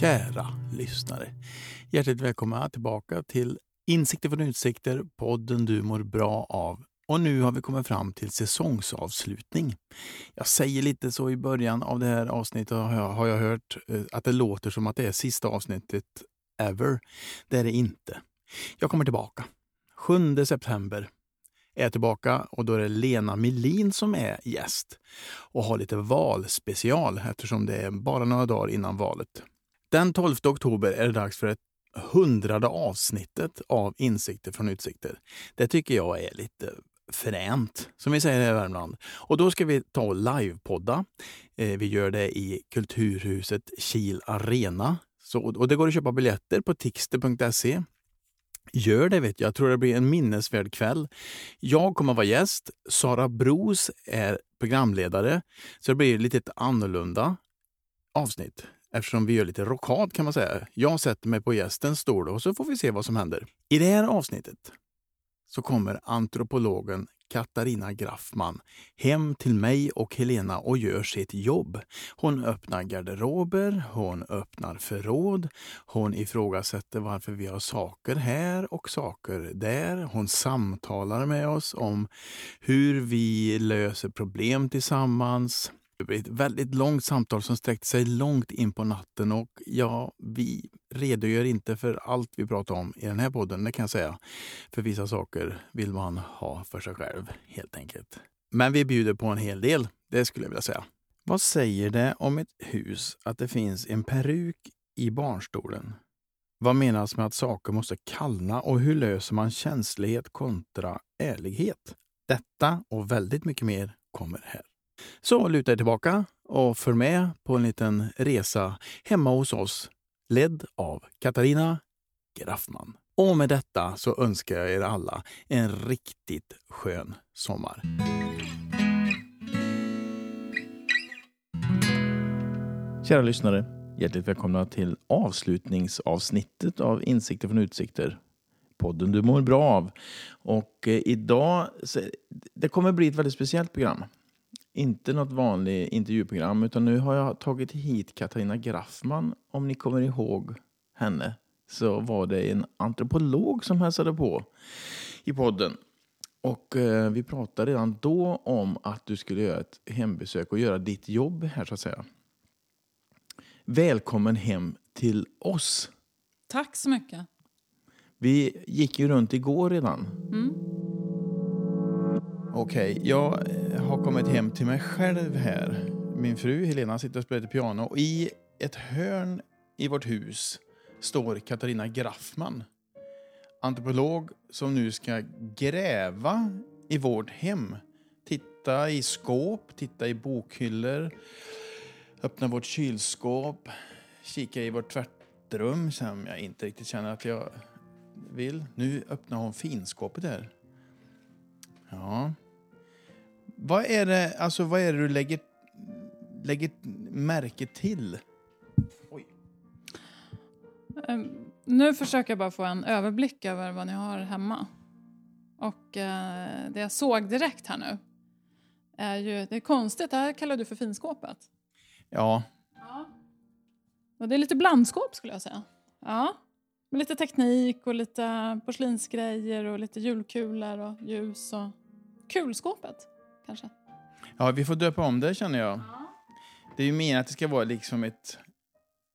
Kära lyssnare. Hjärtligt välkomna tillbaka till Insikter från utsikter, podden du mår bra av. Och nu har vi kommit fram till säsongsavslutning. Jag säger lite så i början av det här avsnittet har jag hört eh, att det låter som att det är sista avsnittet ever. Det är det inte. Jag kommer tillbaka. 7 september är tillbaka och då är det Lena Melin som är gäst och har lite valspecial eftersom det är bara några dagar innan valet. Den 12 oktober är det dags för ett hundrade avsnittet av Insikter från utsikter. Det tycker jag är lite fränt, som vi säger i Värmland. Och då ska vi ta och livepodda. Eh, vi gör det i Kulturhuset Kil Arena. Så, och det går att köpa biljetter på tixter.se. Gör det, vet jag. Jag tror det blir en minnesvärd kväll. Jag kommer att vara gäst. Sara Bros är programledare. Så det blir lite annorlunda avsnitt eftersom vi gör lite rockad kan man säga. Jag sätter mig på gästens stol och så får vi se vad som händer. I det här avsnittet så kommer antropologen Katarina Graffman hem till mig och Helena och gör sitt jobb. Hon öppnar garderober, hon öppnar förråd, hon ifrågasätter varför vi har saker här och saker där. Hon samtalar med oss om hur vi löser problem tillsammans. Ett väldigt långt samtal som sträckte sig långt in på natten och ja, vi redogör inte för allt vi pratar om i den här podden, det kan jag säga. För vissa saker vill man ha för sig själv, helt enkelt. Men vi bjuder på en hel del, det skulle jag vilja säga. Vad säger det om ett hus att det finns en peruk i barnstolen? Vad menas med att saker måste kallna och hur löser man känslighet kontra ärlighet? Detta och väldigt mycket mer kommer här. Så luta er tillbaka och för med på en liten resa hemma hos oss, ledd av Katarina Graffman. Och med detta så önskar jag er alla en riktigt skön sommar. Kära lyssnare, hjärtligt välkomna till avslutningsavsnittet av Insikter från utsikter. Podden du mår bra av. Och eh, idag, det kommer bli ett väldigt speciellt program. Inte något vanligt intervjuprogram, utan nu har jag tagit hit Katarina Graffman. Om ni kommer ihåg henne så var det en antropolog som hälsade på i podden. Och eh, vi pratade redan då om att du skulle göra ett hembesök och göra ditt jobb här så att säga. Välkommen hem till oss. Tack så mycket. Vi gick ju runt igår redan. Mm. Okej, okay, jag eh, har kommit hem till mig själv här. Min fru Helena sitter och spelar piano och i ett hörn i vårt hus står Katarina Graffman. Antropolog som nu ska gräva i vårt hem. Titta i skåp, titta i bokhyllor, öppna vårt kylskåp, kika i vårt tvättrum som jag inte riktigt känner att jag vill. Nu öppnar hon finskåpet här. Ja. Vad är det, alltså, vad är det du lägger, lägger märke till? Oj. Um, nu försöker jag bara få en överblick över vad ni har hemma. Och uh, det jag såg direkt här nu är ju, det är konstigt, det här kallar du för finskåpet. Ja. ja. Och det är lite blandskåp skulle jag säga. Ja. Med lite teknik och lite porslinsgrejer och lite julkulor och ljus och kulskåpet kanske? Ja, vi får döpa om det känner jag. Ja. Det är ju meningen att det ska vara liksom ett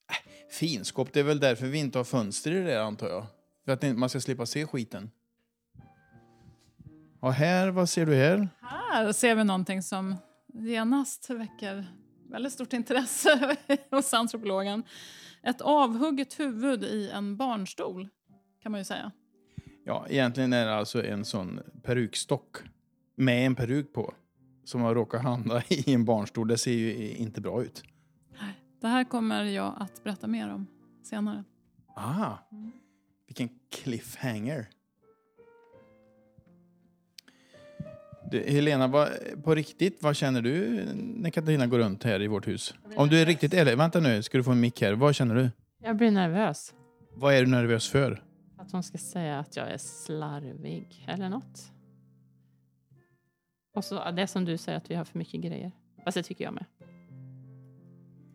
äh, finskåp. Det är väl därför vi inte har fönster i det antar jag. För att man ska slippa se skiten. Och här, vad ser du här? Här ser vi någonting som genast väcker väldigt stort intresse hos antropologen. Ett avhugget huvud i en barnstol, kan man ju säga. Ja, egentligen är det alltså en sån perukstock med en peruk på som har råkat hamna i en barnstol. Det ser ju inte bra ut. Det här kommer jag att berätta mer om senare. Ah, vilken cliffhanger. Du, Helena, vad, på riktigt, vad känner du när Katarina går runt här i vårt hus? Om du är riktigt ärlig, vänta nu, ska du få en mick här. Vad känner du? Jag blir nervös. Vad är du nervös för? Att hon ska säga att jag är slarvig eller något. Och så det som du säger att vi har för mycket grejer. Fast det tycker jag med.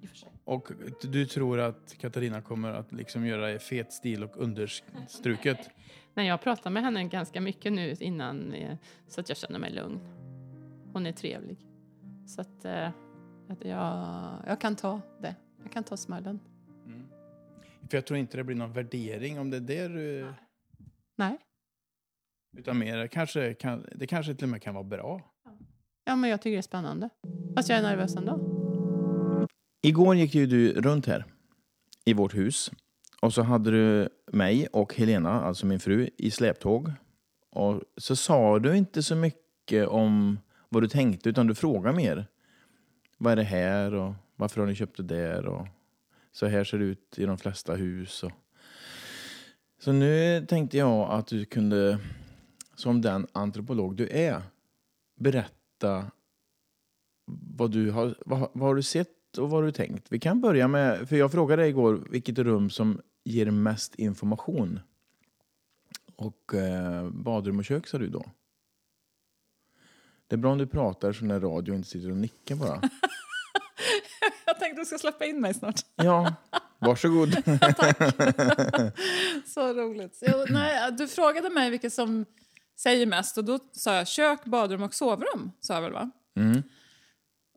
I och för sig. Och du tror att Katarina kommer att liksom göra det i fet stil och understruket? Nej, jag pratar med henne ganska mycket nu innan eh, så att jag känner mig lugn. Hon är trevlig. Så att, eh, att jag, jag kan ta det. Jag kan ta smällen. För jag tror inte det blir någon värdering om det är det du... Nej. Utan mer kanske, kan, det kanske till och med kan vara bra. Ja, men jag tycker det är spännande. Fast jag är nervös ändå. Igår gick ju du runt här i vårt hus och så hade du mig och Helena, alltså min fru, i släptåg. Och så sa du inte så mycket om vad du tänkte utan du frågade mer. Vad är det här och varför har ni köpt det där och så här ser det ut i de flesta hus. Och... Så nu tänkte jag att du kunde, som den antropolog du är, berätta vad du har, vad, vad har du sett och vad har du tänkt? Vi kan börja med, för jag frågade dig igår vilket rum som ger mest information. Och eh, badrum och kök sa du då. Det är bra om du pratar så när radio inte sitter och nickar bara. Jag tänkte du ska släppa in mig snart. Ja, varsågod. Så roligt. Jo, nej, du frågade mig vilket som säger mest och då sa jag kök, badrum och sovrum. Sa jag väl va? Mm.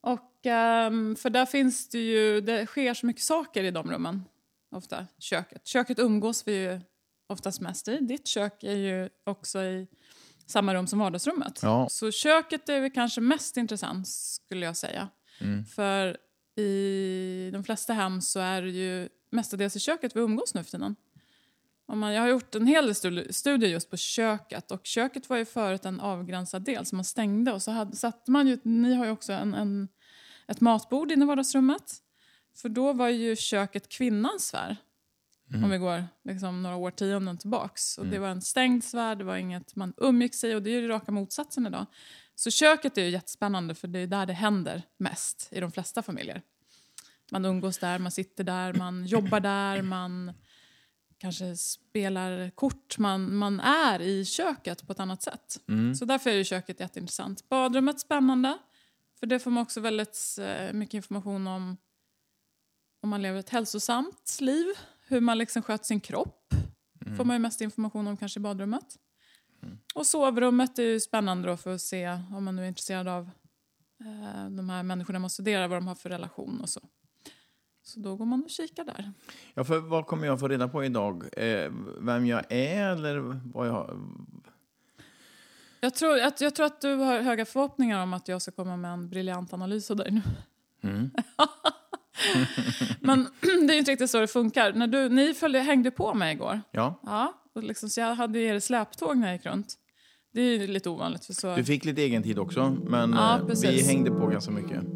Och, ehm, för där finns det ju, det sker så mycket saker i de rummen. Ofta, köket. Köket umgås vi ju oftast mest i. Ditt kök är ju också i samma rum som vardagsrummet. Ja. Så köket är väl kanske mest intressant skulle jag säga. Mm. För i de flesta hem så är det ju mestadels i köket vi umgås nu för tiden. Om man, jag har gjort en hel del studi- studier just på köket och köket var ju förut en avgränsad del som man stängde och så hade, satte man ju, ni har ju också en, en, ett matbord inne i vardagsrummet. För då var ju köket kvinnans sfär. Om vi går liksom några årtionden tillbaks. Och det var en stängd sfär, det var inget man umgicks i och det är ju raka motsatsen idag. Så köket är ju jättespännande för det är där det händer mest i de flesta familjer. Man umgås där, man sitter där, man jobbar där, man kanske spelar kort. Man, man är i köket på ett annat sätt. Så därför är ju köket jätteintressant. Badrummet spännande. För det får man också väldigt eh, mycket information om om man lever ett hälsosamt liv. Hur man liksom sköter sin kropp. får man ju mest information om kanske i badrummet. Och sovrummet är ju spännande då för att se om man nu är intresserad av eh, de här människorna man studerar, vad de har för relation och så. Så då går man och kikar där. Ja, för vad kommer jag få reda på idag? Eh, vem jag är eller vad jag... Jag tror, att, jag tror att du har höga förhoppningar om att jag ska komma med en briljant analys av dig nu. Mm. Men det är ju inte riktigt så det funkar. När du, ni följde, hängde på mig igår. Ja, Ja, och liksom, så jag hade er släptåg när jag gick runt. Det är lite ovanligt. För så... du fick lite egen tid också, men Ja, eh, vi hängde på ganska mycket.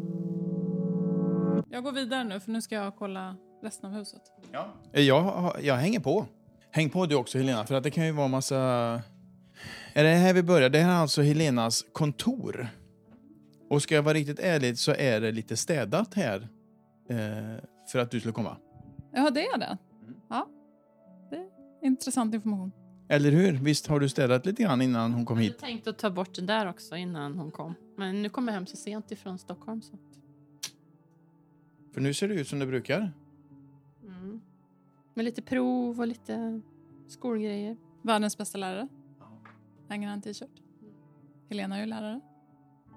Jag går vidare nu för nu ska jag kolla resten av huset. Ja. Jag, har- jag hänger på. Häng på du också Helena, för att det kan ju vara massa... Är det här vi börjar? Det här är alltså Helenas kontor. Och ska jag vara riktigt ärlig så är det lite städat här eh, för att du skulle komma. Ja, det är det. Ja, det är intressant information. Eller hur? Visst har du städat lite grann innan hon kom Jag hit? hade tänkt att ta bort det där också innan hon kom. Men nu kom jag hem så sent ifrån Stockholm. Så. För nu ser det ut som det brukar. Mm. Med lite prov och lite skolgrejer. Världens bästa lärare. Hänger han en t-shirt. Helena är ju lärare.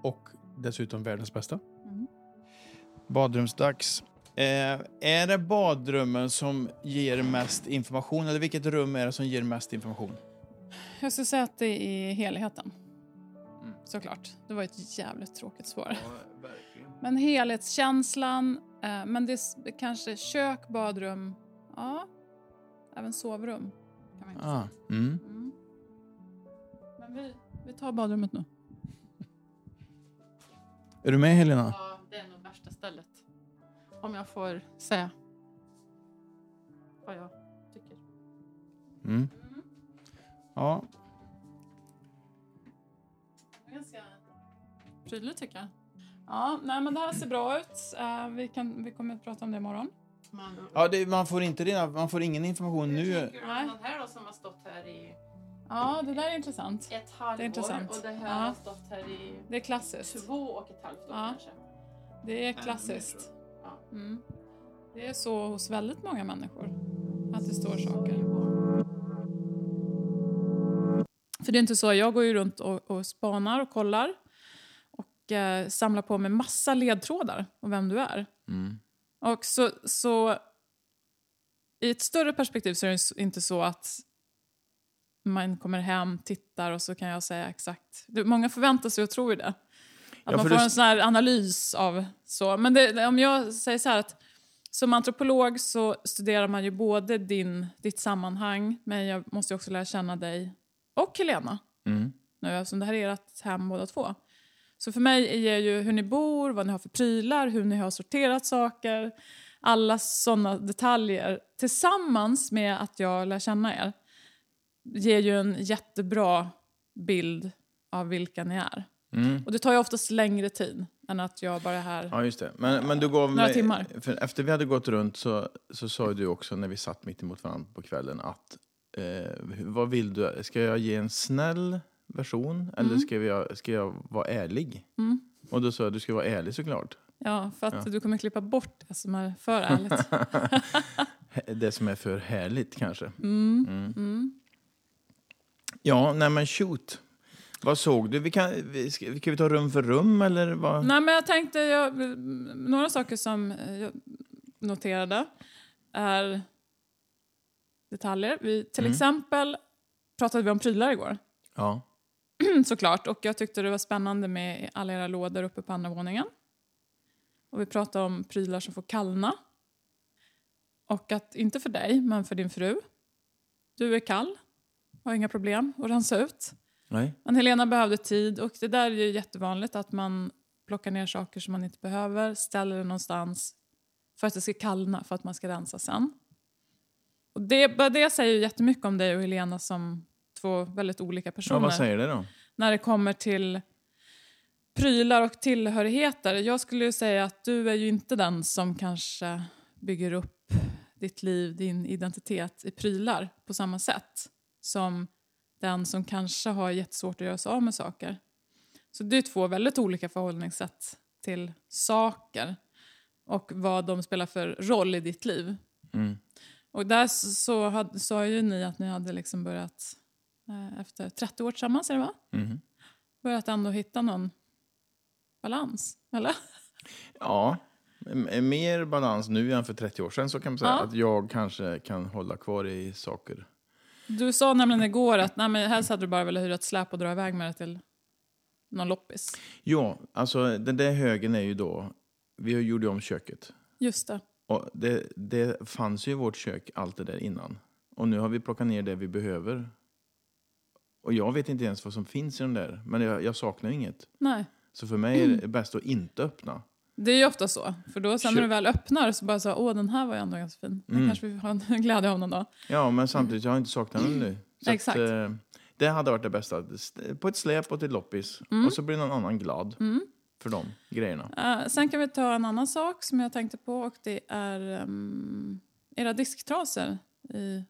Och dessutom världens bästa. Mm. Badrumsdags. Eh, är det badrummen som ger mest information eller vilket rum är det som ger mest information? Jag skulle säga att det är helheten. Mm. Såklart. Det var ett jävligt tråkigt svar. Men helhetskänslan, men det är kanske kök, badrum, ja, även sovrum. Kan man inte Ah, säga. mm. Mm. Men vi, vi tar badrummet nu. Är du med Helena? Ja, det är nog värsta stället. Om jag får säga vad jag tycker. Mm. Ja, Ganska prydligt tycker jag. Ja, nej men det här ser bra ut. Eh, vi, kan, vi kommer att prata om det imorgon. Man, ja det, man, får inte reda, man får ingen information nu. Tänker du Nej. någon här då som har stått här i Ja, det där är intressant. ett halvår Det är intressant. och det här Ja. har stått här i Det är klassiskt. två och ett halvt år Ja. kanske. Det är klassiskt. Mm. Det är så hos väldigt många människor. Att det står saker. För det är inte så, jag går ju runt och, och spanar och kollar. Eh, samlar på mig massa ledtrådar om vem du är. Mm. Och så, så i ett större perspektiv så är det inte så att man kommer hem, tittar och så kan jag säga exakt. Många förväntar sig och tror ju det. Att Ja, man får det- en sån här analys av så. Men det, om jag säger så här att som antropolog så studerar man ju både din, ditt sammanhang, men jag måste ju också lära känna dig och Helena Mm. nu eftersom det här är ert hem båda två. Så för mig är ju hur ni bor, vad ni har för prylar, hur ni har sorterat saker, alla sådana detaljer tillsammans med att jag lär känna er ger ju en jättebra bild av vilka ni är. Mm. Och det tar ju oftast längre tid än att jag bara är här. Ja, just det. Men, men du gav Några mig, timmar. För efter vi hade gått runt så, så sa du också när vi satt mitt emot varandra på kvällen att eh, vad vill du? Ska jag ge en snäll version eller ska, vi, ska jag vara ärlig? Mm. Och då sa jag du ska vara ärlig såklart. Ja, för att Ja. du kommer klippa bort det som är för ärligt. Det som är för härligt kanske. Mm. Mm. Mm. Ja, nej men shoot. Vad såg du? Vi kan, vi, ska, ska vi ta rum för rum eller vad? Nej, men jag tänkte, jag, några saker som jag noterade är detaljer. Vi, till Mm. exempel pratade vi om prylar igår, Ja. såklart. Och jag tyckte det var spännande med alla era lådor uppe på andra våningen. Och vi pratade om prylar som får kallna. Och att, inte för dig, men för din fru. Du är kall, har inga problem att rensa ut. Nej. Men Helena behövde tid och det där är ju jättevanligt att man plockar ner saker som man inte behöver, ställer det någonstans för att det ska kallna, för att man ska rensa sen. Och det, bara det säger ju jättemycket om dig och Helena som två väldigt olika Ja, personer. vad säger det då? När det kommer till prylar och tillhörigheter. Jag skulle ju säga att du är ju inte den som kanske bygger upp ditt liv, din identitet i prylar på samma sätt som den som kanske har jättesvårt att göra sig av med saker. Så det är två väldigt olika förhållningssätt till saker och vad de spelar för roll i ditt liv. Mm. Och där så, sa ju ni att ni hade liksom börjat efter 30 år tillsammans, är det va? Mhm. Börjat ändå hitta någon balans, eller? Ja, mer balans nu än för 30 år sedan så kan man säga. Ja. Att jag kanske kan hålla kvar i saker. Du sa nämligen igår att nej, men helst hade du bara velat hyra ett släp och dra iväg med det till någon loppis. Ja, alltså den där högen är ju då, vi gjorde om köket. Just det. Och det, det fanns ju i vårt kök allt det där innan. Och nu har vi plockat ner det vi behöver. Och jag vet inte ens vad som finns i den där, men jag, jag saknar inget. Nej. Så för mig är det bäst att inte öppna. Det är ju ofta så. För då sen när du väl öppnar så bara så åh den här var ju ändå ganska fin. Den Mm. kanske vi har en glädje av någon dag. Ja, men samtidigt, jag har inte saknat den nu. Så Exakt. Att, eh, det hade varit det bästa. St- På ett släp och till loppis. Mm. Och så blir någon annan glad Mm. för de grejerna. Eh, sen kan vi ta en annan sak som jag tänkte på och det är ehm, era disktrasor i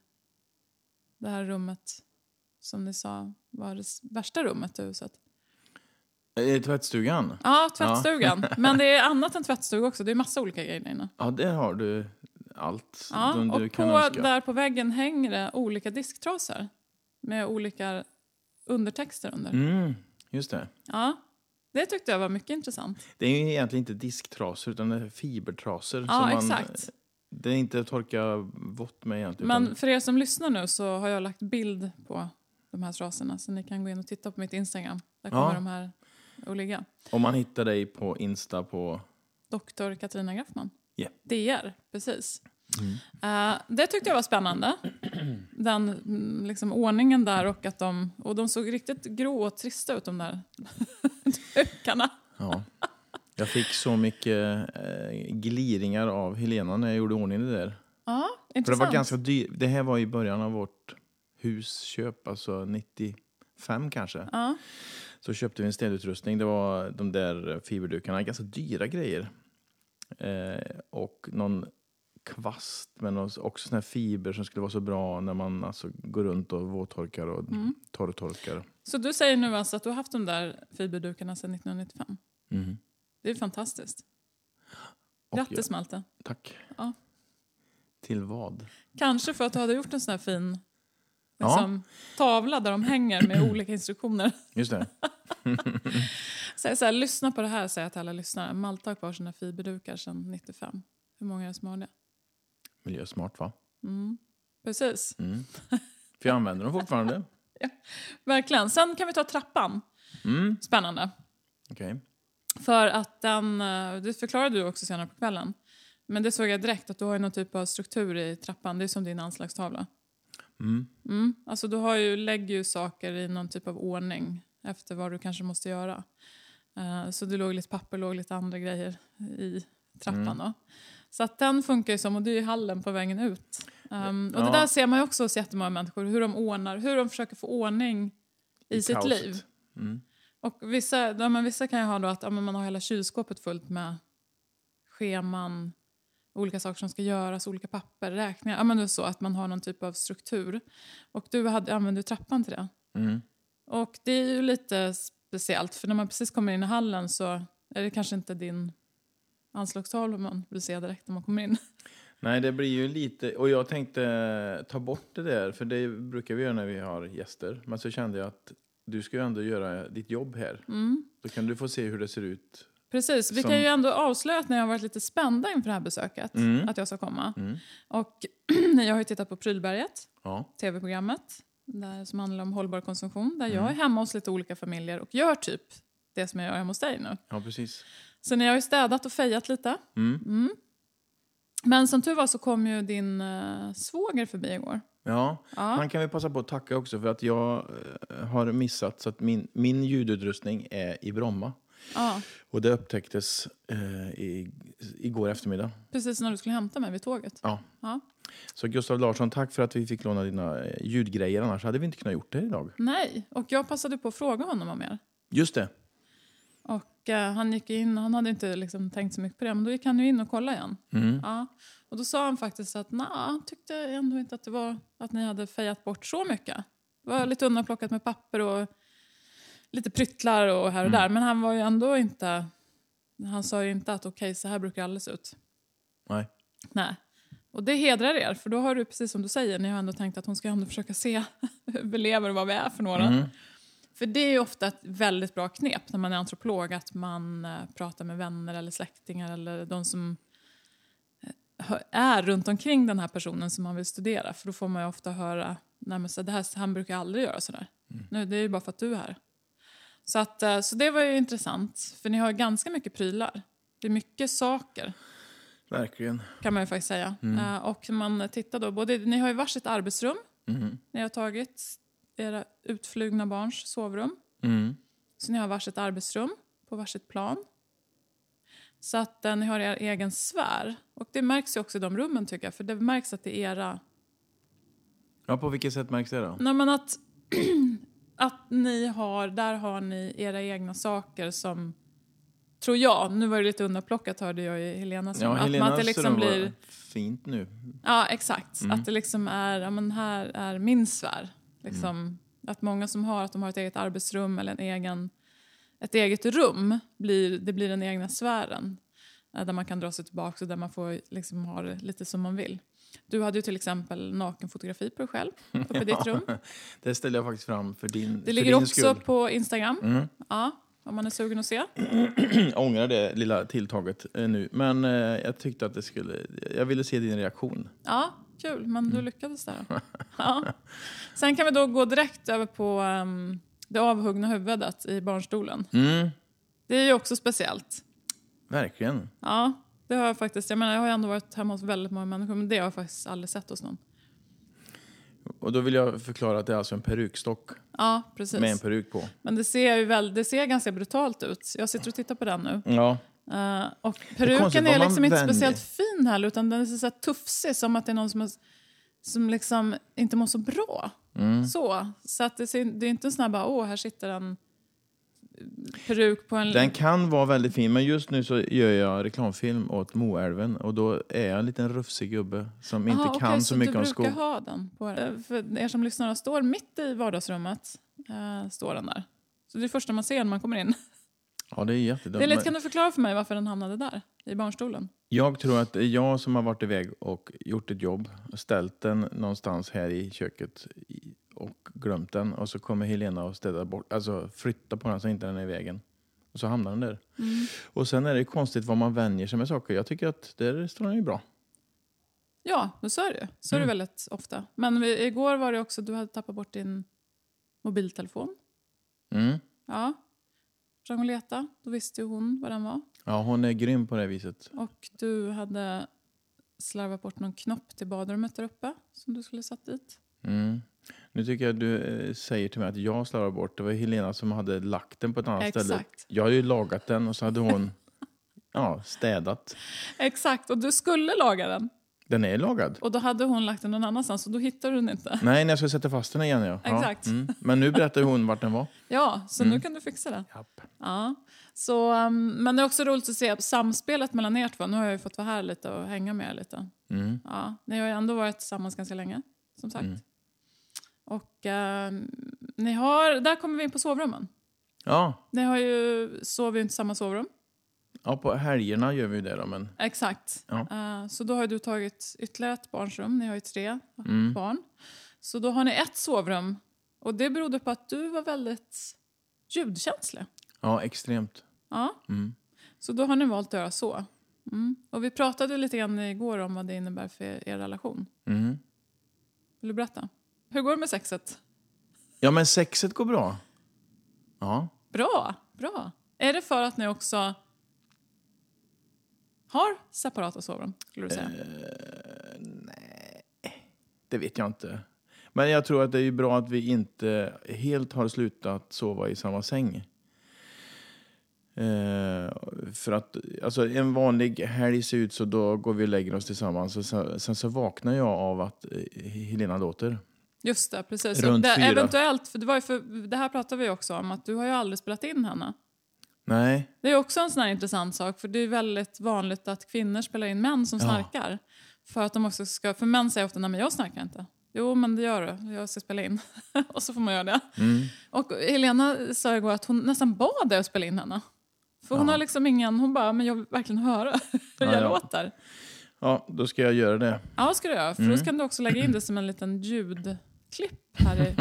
det här rummet som ni sa var det värsta rummet i huset. Eh, tvättstugan? Ja, tvättstugan. Men det är annat än tvättstuga också. Det är massa olika grejer inne. Ja, där har du allt Ja, som du och kan på, önska. där på väggen hänger det olika disktrasor med olika undertexter under. Mm, just det. Ja, det tyckte jag var mycket intressant. Det är ju egentligen inte disktrasor utan det är fibertrasor. Ja, man, exakt. Det är inte torka vått med egentligen. Men utan, för er som lyssnar nu så har jag lagt bild på de här trasorna så ni kan gå in och titta på mitt Instagram. Där kommer Ja. de här att ligga. om man hittar dig på Insta på... Doktor Katarina Graffman. Ja. DR, precis. Mm. Eh, det tyckte jag var spännande. Den mm, liksom, ordningen där och att de... Och de såg riktigt grå och trista ut de där dukarna. Ja. Jag fick så mycket eh, gliringar av Helena när jag gjorde ordning det där. Ja, För det intressant. var ganska dyrt. Det här var i början av vårt husköp, alltså 95 kanske. Ja. Så köpte vi en städutrustning. Det var de där fiberdukarna, ganska dyra grejer. Eh, och någon kvast men också såna här fiber som skulle vara så bra när man alltså går runt och våttorkar och Mm. torrtorkar. Så du säger nu alltså att du har haft de där fiberdukarna sedan 1995? Mm. Det är fantastiskt. Grattis Malte. Tack. Ja. Till vad? Kanske för att du hade gjort en sån här fin Ja. liksom, tavla där de hänger med olika instruktioner. Just det. Så så här, lyssna på det här säger jag till alla lyssnare. Malte har kvar sina fiberdukar sedan 95. Hur många är det som har det? Miljösmart va? Mm. Precis, Mm. För jag använder dem fortfarande. verkligen. Sen kan vi ta trappan. Mm. Spännande. Okej. För att den, eh, det förklarade du också senare på kvällen. Men det såg jag direkt att du har någon typ av struktur i trappan. Det är som din anslagstavla. Mm. Mm. Alltså du har ju, lägger ju saker i någon typ av ordning efter vad du kanske måste göra. Eh, så det låg lite papper, låg lite andra grejer i trappan Mm. då. Så att den funkar ju som, och det är ju hallen på vägen ut. Um, och Ja. det där ser man ju också hos jättemånga människor, hur de ordnar, hur de försöker få ordning i, sitt kaoset. liv. Mm. Och vissa, ja, men vissa kan ju ha då att ja, man har hela kylskåpet fullt med scheman, olika saker som ska göras, olika papper, räkningar. Ja, men det är så att man har någon typ av struktur. Och du hade, använde trappan till det. Mm. Och det är ju lite speciellt, för när man precis kommer in i hallen så är det kanske inte din anslagstavla man vill se direkt när man kommer in. Nej, det blir ju lite... Och jag tänkte ta bort det där, för det brukar vi göra när vi har gäster. Men så kände jag att du ska ju ändå göra ditt jobb här. Mm. Då kan du få se hur det ser ut. Precis, vi Som- kan ju ändå avslöja att ni har varit lite spända inför det här besöket, Mm. att jag ska komma. Mm. Och jag har ju tittat på Prylberget, Ja. tv-programmet där, som handlar om hållbar konsumtion. Där jag Mm. är hemma hos lite olika familjer och gör typ det som jag gör hemma hos dig nu. ja, precis. Så ni har ju städat och fejat lite. Mm. Mm. Men som tur var så kom ju din uh, svåger förbi igår. Ja, Ja. han kan vi passa på att tacka också för att jag eh, har missat så att min, min ljudutrustning är i Bromma. Ja, Och det upptäcktes eh, i, igår eftermiddag. precis när du skulle hämta mig vid tåget. Ja. Ja. Så Gustav Larsson, tack för att vi fick låna dina eh, ljudgrejer. Annars hade vi inte kunnat gjort det idag. Nej, och jag passade på att fråga honom om er. Just det. Och eh, han gick in, han hade inte liksom tänkt så mycket på det, men då gick han ju in och kollade igen. Mm. Ja. Och då sa han faktiskt att nah, han tyckte ändå inte att det var att ni hade fejat bort så mycket. Det var lite undanplockat med papper och lite pryttlar och här och Mm. där. Men han var ju ändå inte, han sa ju inte att okej så här brukar det alldeles ut. Nej. Nej. Och det hedrar er, för då har du precis som du säger, ni har ändå tänkt att hon ska ändå försöka se hur vi lever och vad vi är för några. Mm. För det är ju ofta ett väldigt bra knep när man är antropolog att man eh, pratar med vänner eller släktingar eller de som eh, är runt omkring den här personen som man vill studera. För då får man ju ofta höra, nej men så det här, han brukar aldrig göra sådär. Nu, det är ju bara för att du är här. Så, att, eh, så det var ju intressant, för ni har ganska mycket prylar. Det är mycket saker Verkligen. kan man ju faktiskt säga. Eh, och man tittar då, både, ni har ju varsitt arbetsrum, Mm. ni har tagit era utflugna barns sovrum. Mm. Så ni har varsitt arbetsrum på varsitt plan. Så att eh, ni har er egen sfär. Och det märks ju också i de rummen tycker jag. För det märks att det är era... Ja, på vilket sätt märks det då? Nej men att, att ni har, där har ni era egna saker som... Tror jag, nu var det lite undanplockat hörde jag i Helenas rum. Ja, att, Helenas att det liksom blir... fint nu. Ja, exakt. Mm. Att det liksom är, ja men här är min sfär. Liksom, Mm. Att många som har, att de har ett eget arbetsrum eller en egen, ett eget rum, blir, det blir den egna sfären. Eh, Där man kan dra sig tillbaka och där man får liksom ha det lite som man vill. Du hade ju till exempel nakenfotografi på dig själv uppe i ditt rum. Det ställer jag faktiskt fram för din Det för ligger din också skull. på Instagram. Mm. Ja, om man är sugen att se. Jag ångrar det lilla tilltaget eh, nu. Men eh, jag tyckte att det skulle... Jag ville se din reaktion. Ja, kul. Men Mm. du lyckades där. Ja. Sen kan vi då gå direkt över på um, det avhuggna huvudet i barnstolen. Mm. Det är ju också speciellt. Verkligen. Ja, det har jag faktiskt. Jag menar, jag har ju ändå varit hemma hos väldigt många människor, men det har jag faktiskt aldrig sett hos någon. Och då vill jag förklara att det är alltså en perukstock Ja, precis. med en peruk på. Men det ser ju väl, det ser ganska brutalt ut. Jag sitter och tittar på den nu. Ja. Eh, och konstigt peruken är man liksom inte vänjer- speciellt fin heller, utan den är så här tufsig, som att det är någon som, har, som liksom inte mår så bra. Mm. Så, så att det, ser, det är inte en sån här bara, åh, här sitter en peruk på en... Den kan vara väldigt fin, men just nu så gör jag reklamfilm åt Moälven och då är jag en liten rufsig gubbe som inte Aha, kan okej, så mycket du om brukar skog. ha den på er. För er som lyssnar, står mitt i vardagsrummet. Eh, står den där. Så det är det första man ser när man kommer in. Ja, det är jättedumt. Det är lite, men kan du förklara för mig varför den hamnade där? I barnstolen? Jag tror att det är jag som har varit iväg och gjort ett jobb, ställt den någonstans här i köket och glömt den och så kommer Helena och städar bort, alltså flytta på den så inte den är i vägen. Och så hamnar den där. Mm. Och sen är det konstigt vad man vänjer sig med saker. Jag tycker att där står den ju bra. Ja, men så är det. Så är det Mm. väldigt ofta. Men igår var det också, du hade tappat bort din mobiltelefon. Mm. Ja. Sprang och leta. Då visste ju hon vad den var. Ja, hon är grym på det viset. Och du hade slarvat bort någon knopp till badrummet där uppe som du skulle satt dit. Mm. Nu tycker jag du eh, säger till mig att jag slarvar bort. Det var Helena som hade lagt den på ett annat ställe. Exakt. Jag har ju lagat den och så hade hon ja, städat. Exakt, och du skulle laga den. Den är lagad. Och då hade hon lagt den någon annanstans och då hittade du den inte. Nej, när jag ska sätta fast den igen. Ja. Ja, Exakt. mm. Men nu berättar hon vart den var. Ja, så Mm. nu kan du fixa det. Japp. Ja. Så, um, men det är också roligt att se samspelet mellan er två. Nu har jag ju fått vara här lite och hänga med er lite. Mm. Ja, ni har ju ändå varit tillsammans ganska länge, som sagt. Och ehm, ni har, där kommer vi in på sovrummen. Ja. Ni har ju, sover ju inte i samma sovrum. ja, på helgerna gör vi ju det då. Men... Exakt. Ja. Eh, så då har du tagit ytterligare ett barnsrum. Ni har ju tre Mm. barn. Så då har ni ett sovrum. Och det berodde på att du var väldigt ljudkänslig. Ja, extremt. Ja. Mm. Så då har ni valt att göra så. Mm. Och vi pratade lite grann igår om vad det innebär för er relation. Mm. Vill du berätta? Hur går det med sexet? Ja, men sexet går bra. Ja. Bra, bra. Är det för att ni också har separata sovrum? Skulle du säga? Eh, nej, det vet jag inte. Men jag tror att det är bra att vi inte helt har slutat sova i samma säng. Eh, för att alltså, en vanlig helg ser ut så då går vi och lägger oss tillsammans och sen, sen så vaknar jag av att eh, Helena låter. Just det, precis. Runt det, fyra. eventuellt, för det, var ju för det här pratade vi också om, att du har ju aldrig spelat in henne. Nej, Det är också en sån intressant sak, för det är väldigt vanligt att kvinnor spelar in män som Ja. snarkar. För att de också ska, för män säger ofta, nej men jag snarkar inte. Jo men det gör du, jag ska spela in. och så får man göra det. mm. Och Helena sa igår att hon nästan bad dig att spela in henne. För hon Ja. har liksom ingen, hon bara, men jag vill verkligen höra hur Ja, jag ja. låter. ja, då ska jag göra det. Ja, ska du göra. För Mm. då kan du också lägga in det som en liten ljudklipp här i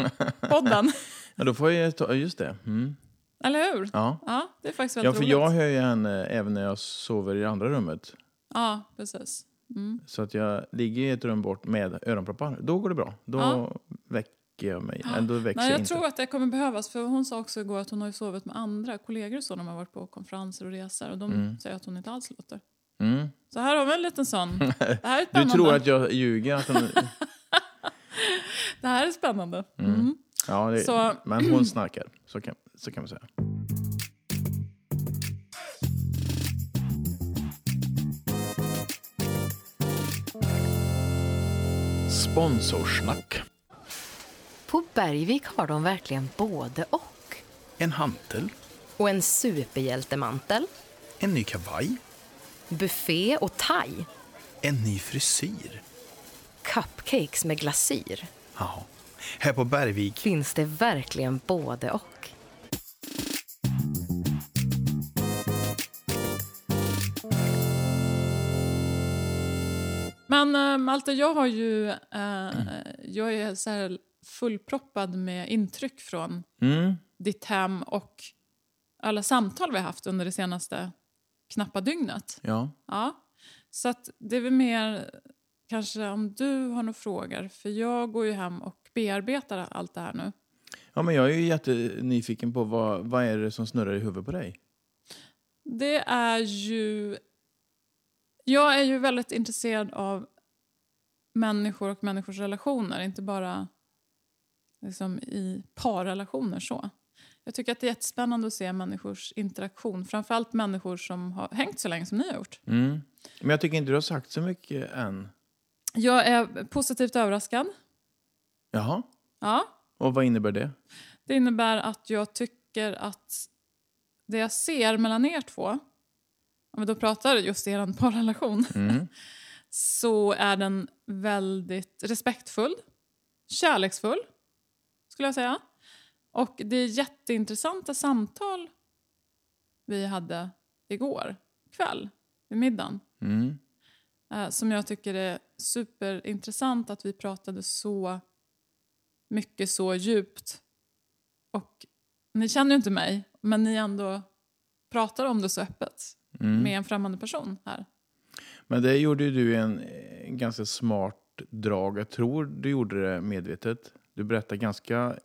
podden. Ja, då får jag ta, just det. Mm. Eller hur? Ja. Ja, det är faktiskt ja, väldigt för roligt. jag hör ju henne även när jag sover i det andra rummet. Ja, precis. Mm. Så att jag ligger i ett rum bort med öronproppar. Då går det bra. Då Ja. väcker jag mig. Nej, då växer Nej, jag jag tror att det kommer behövas. För Hon sa också igår att hon har ju sovit med andra kollegor och så när har varit på konferenser och resor. Och de Mm. säger att hon inte alls låter. Mm. Så här har vi en liten sån. Du tror att jag ljuger? Att hon... Det här är spännande. Mm. Mm. ja, det... Så- Men hon snarkar. Så kan, så kan man säga. Sponsorsnack. På Bergvik har de verkligen både och. En hantel. Och en superhjältemantel, En ny kavaj. buffé och thai, En ny frisyr. Cupcakes med glasyr. Ja. Här på Bergvik Finns det verkligen både och. Men äh, Malte, jag har ju... eh, jag är så här fullproppad med intryck från Mm. ditt hem och alla samtal vi har haft under det senaste knappa dygnet. Ja. Ja. Så att det är väl mer kanske om du har några frågor. För jag går ju hem och bearbetar allt det här nu. ja, men jag är ju jättenyfiken på vad, vad är det som snurrar i huvudet på dig? Det är ju... Jag är ju väldigt intresserad av människor och människors relationer. Inte bara liksom i parrelationer. så. Jag tycker att det är jättespännande att se människors interaktion. Framförallt människor som har hängt så länge som ni har gjort. Mm. Men jag tycker inte du har sagt så mycket än. Jag är positivt överraskad. Jaha. Ja, Och vad innebär det? Det innebär att jag tycker att det jag ser mellan er två, om vi då pratar just er parrelation, Mm. så är den väldigt respektfull, kärleksfull, skulle jag säga. Och det är jätteintressanta samtal vi hade igår kväll vid middagen. Mm. Eh, som jag tycker är superintressant att vi pratade så mycket, så djupt. Och ni känner ju inte mig, men ni ändå pratar om det så öppet Mm. med en främmande person här. Men det gjorde ju du en, en ganska smart drag. Jag tror du gjorde det medvetet. Du berättade ganska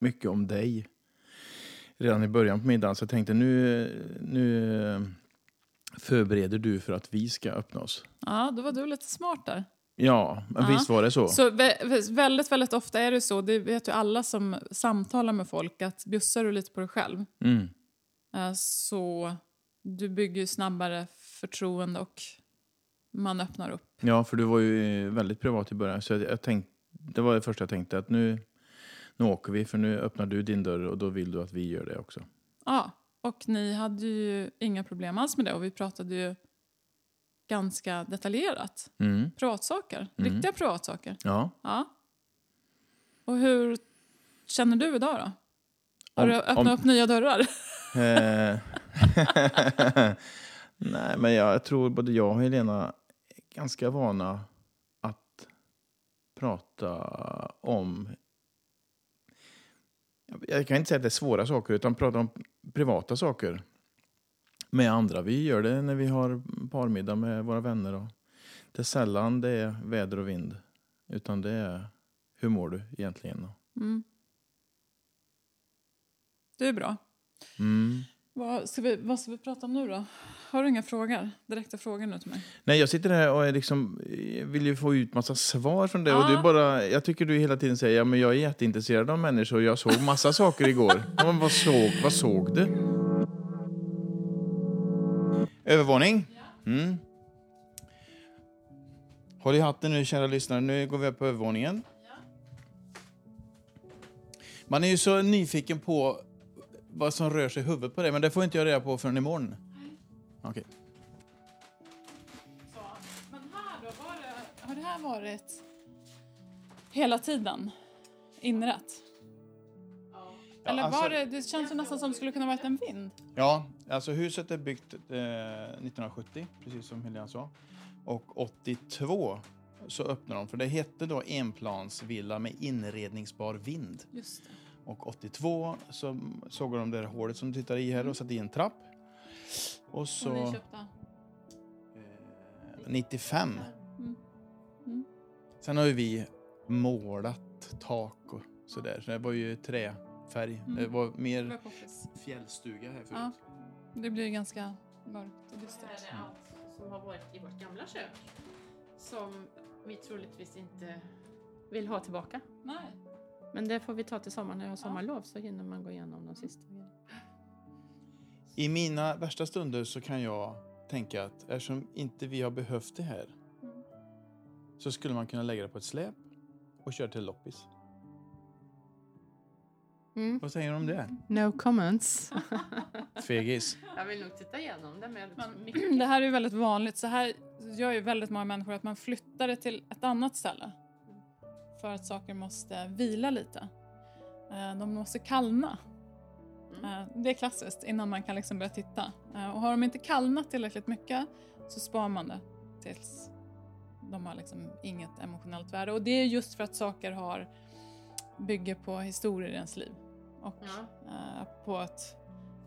mycket om dig redan i början på middagen. Så jag tänkte nu, nu förbereder du för att vi ska öppna oss. Ja, då var du lite smart där. Ja, men Ja. visst var det så? Så vä- väldigt, väldigt ofta är det så, det vet ju alla som samtalar med folk, att bjussar du lite på dig själv Mm. eh, så du bygger ju snabbare förtroende och man öppnar upp. Ja, för du var ju väldigt privat i början. Så jag, jag tänkte, det var det första jag tänkte, att nu, nu åker vi för nu öppnar du din dörr och då vill du att vi gör det också. Ja, och ni hade ju inga problem alls med det och vi pratade ju ganska detaljerat. Mm. Privatsaker, Mm. riktiga privatsaker. Ja. Ja. Och hur känner du idag då? Har Om- du öppnat om- upp nya dörrar? Eh, Nej, men jag tror både jag och Helena är ganska vana att prata om... Jag kan inte säga att det är svåra saker, utan prata om privata saker med andra. Vi gör det när vi har parmiddag med våra vänner. Och det är sällan det är väder och vind, utan det är hur mår du egentligen? Mm. Det är bra. Mm. Vad ska, vi, vad ska vi prata om nu då? Har du inga frågor? Direkta frågor nu till mig? Nej, jag sitter här och liksom, eh, vill ju få ut massa svar från dig. Ja. Och du bara, jag tycker du hela tiden säger ja, men jag är jätteintresserad av människor. Jag såg massa saker igår. Ja, men vad, såg, vad såg du? Övervåning. Mm. Håll i hatten nu, kära lyssnare. Nu går vi upp på övervåningen. Man är ju så nyfiken på vad som rör sig i huvudet på dig, men det får inte jag reda på förrän imorgon. Okej. Så, men här då, var det, har det här varit hela tiden inrätt? Eller alltså- var det, det känns ju nästan som det skulle kunna varit en vind. Ja, alltså huset är byggt eh, 1970, precis som Helena sa. Och 82 så öppnade de, för det hette då enplansvilla med inredningsbar vind. Just det. Och 82 så såg de det där hålet som du tittar i här och satte i en trapp. Och så Och ni köpte? eh, 95. Mm. Mm. Sen har ju vi målat tak och sådär. Så det var ju träfärg. Mm. Det var Det var mer fjällstuga här förut. Ja. Det blir ju ganska mörkt och Det dystert. är allt som har varit i vårt gamla kök som vi troligtvis inte vill ha tillbaka. Nej. Men det får vi ta till sommaren när jag har sommarlov så hinner man gå igenom de sista grejerna. I mina värsta stunder så kan jag tänka att eftersom inte vi har behövt det här så skulle man kunna lägga det på ett släp och köra till loppis. Mm. Vad säger du om det? No comments. Fegis. jag vill nog titta igenom det med mycket. det här är väldigt vanligt. Så här gör ju väldigt många människor att man flyttar det till ett annat ställe. För att saker måste vila lite. Eh, De måste kallna. Eh, Det är klassiskt innan man kan liksom börja titta. Eh, Och har de inte kallnat tillräckligt mycket så spar man det tills de har liksom inget emotionellt värde. Och det är just för att saker har bygger på historier i ens liv. Och Ja. på ett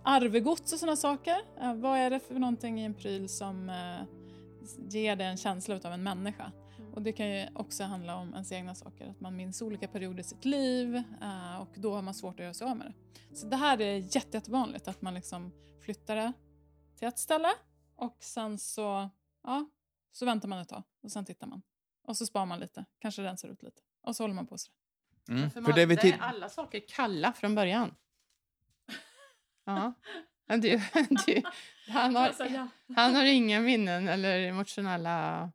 arvegods och sådana saker. Vad är det för någonting i en pryl som ger dig en känsla av en människa? Och det kan ju också handla om ens egna saker, att man minns olika perioder i sitt liv eh, och då har man svårt att göra sig av med det. Så det här är jätte, jättevanligt, att man liksom flyttar det till ett ställe och sen så, ja, så väntar man ett tag och sen tittar man. Och så sparar man lite, kanske rensar ut lite och så håller man på sig. Mm. För För det vi är alla saker kalla från början. Ja. Du, du, han, har, han har inga minnen eller emotionella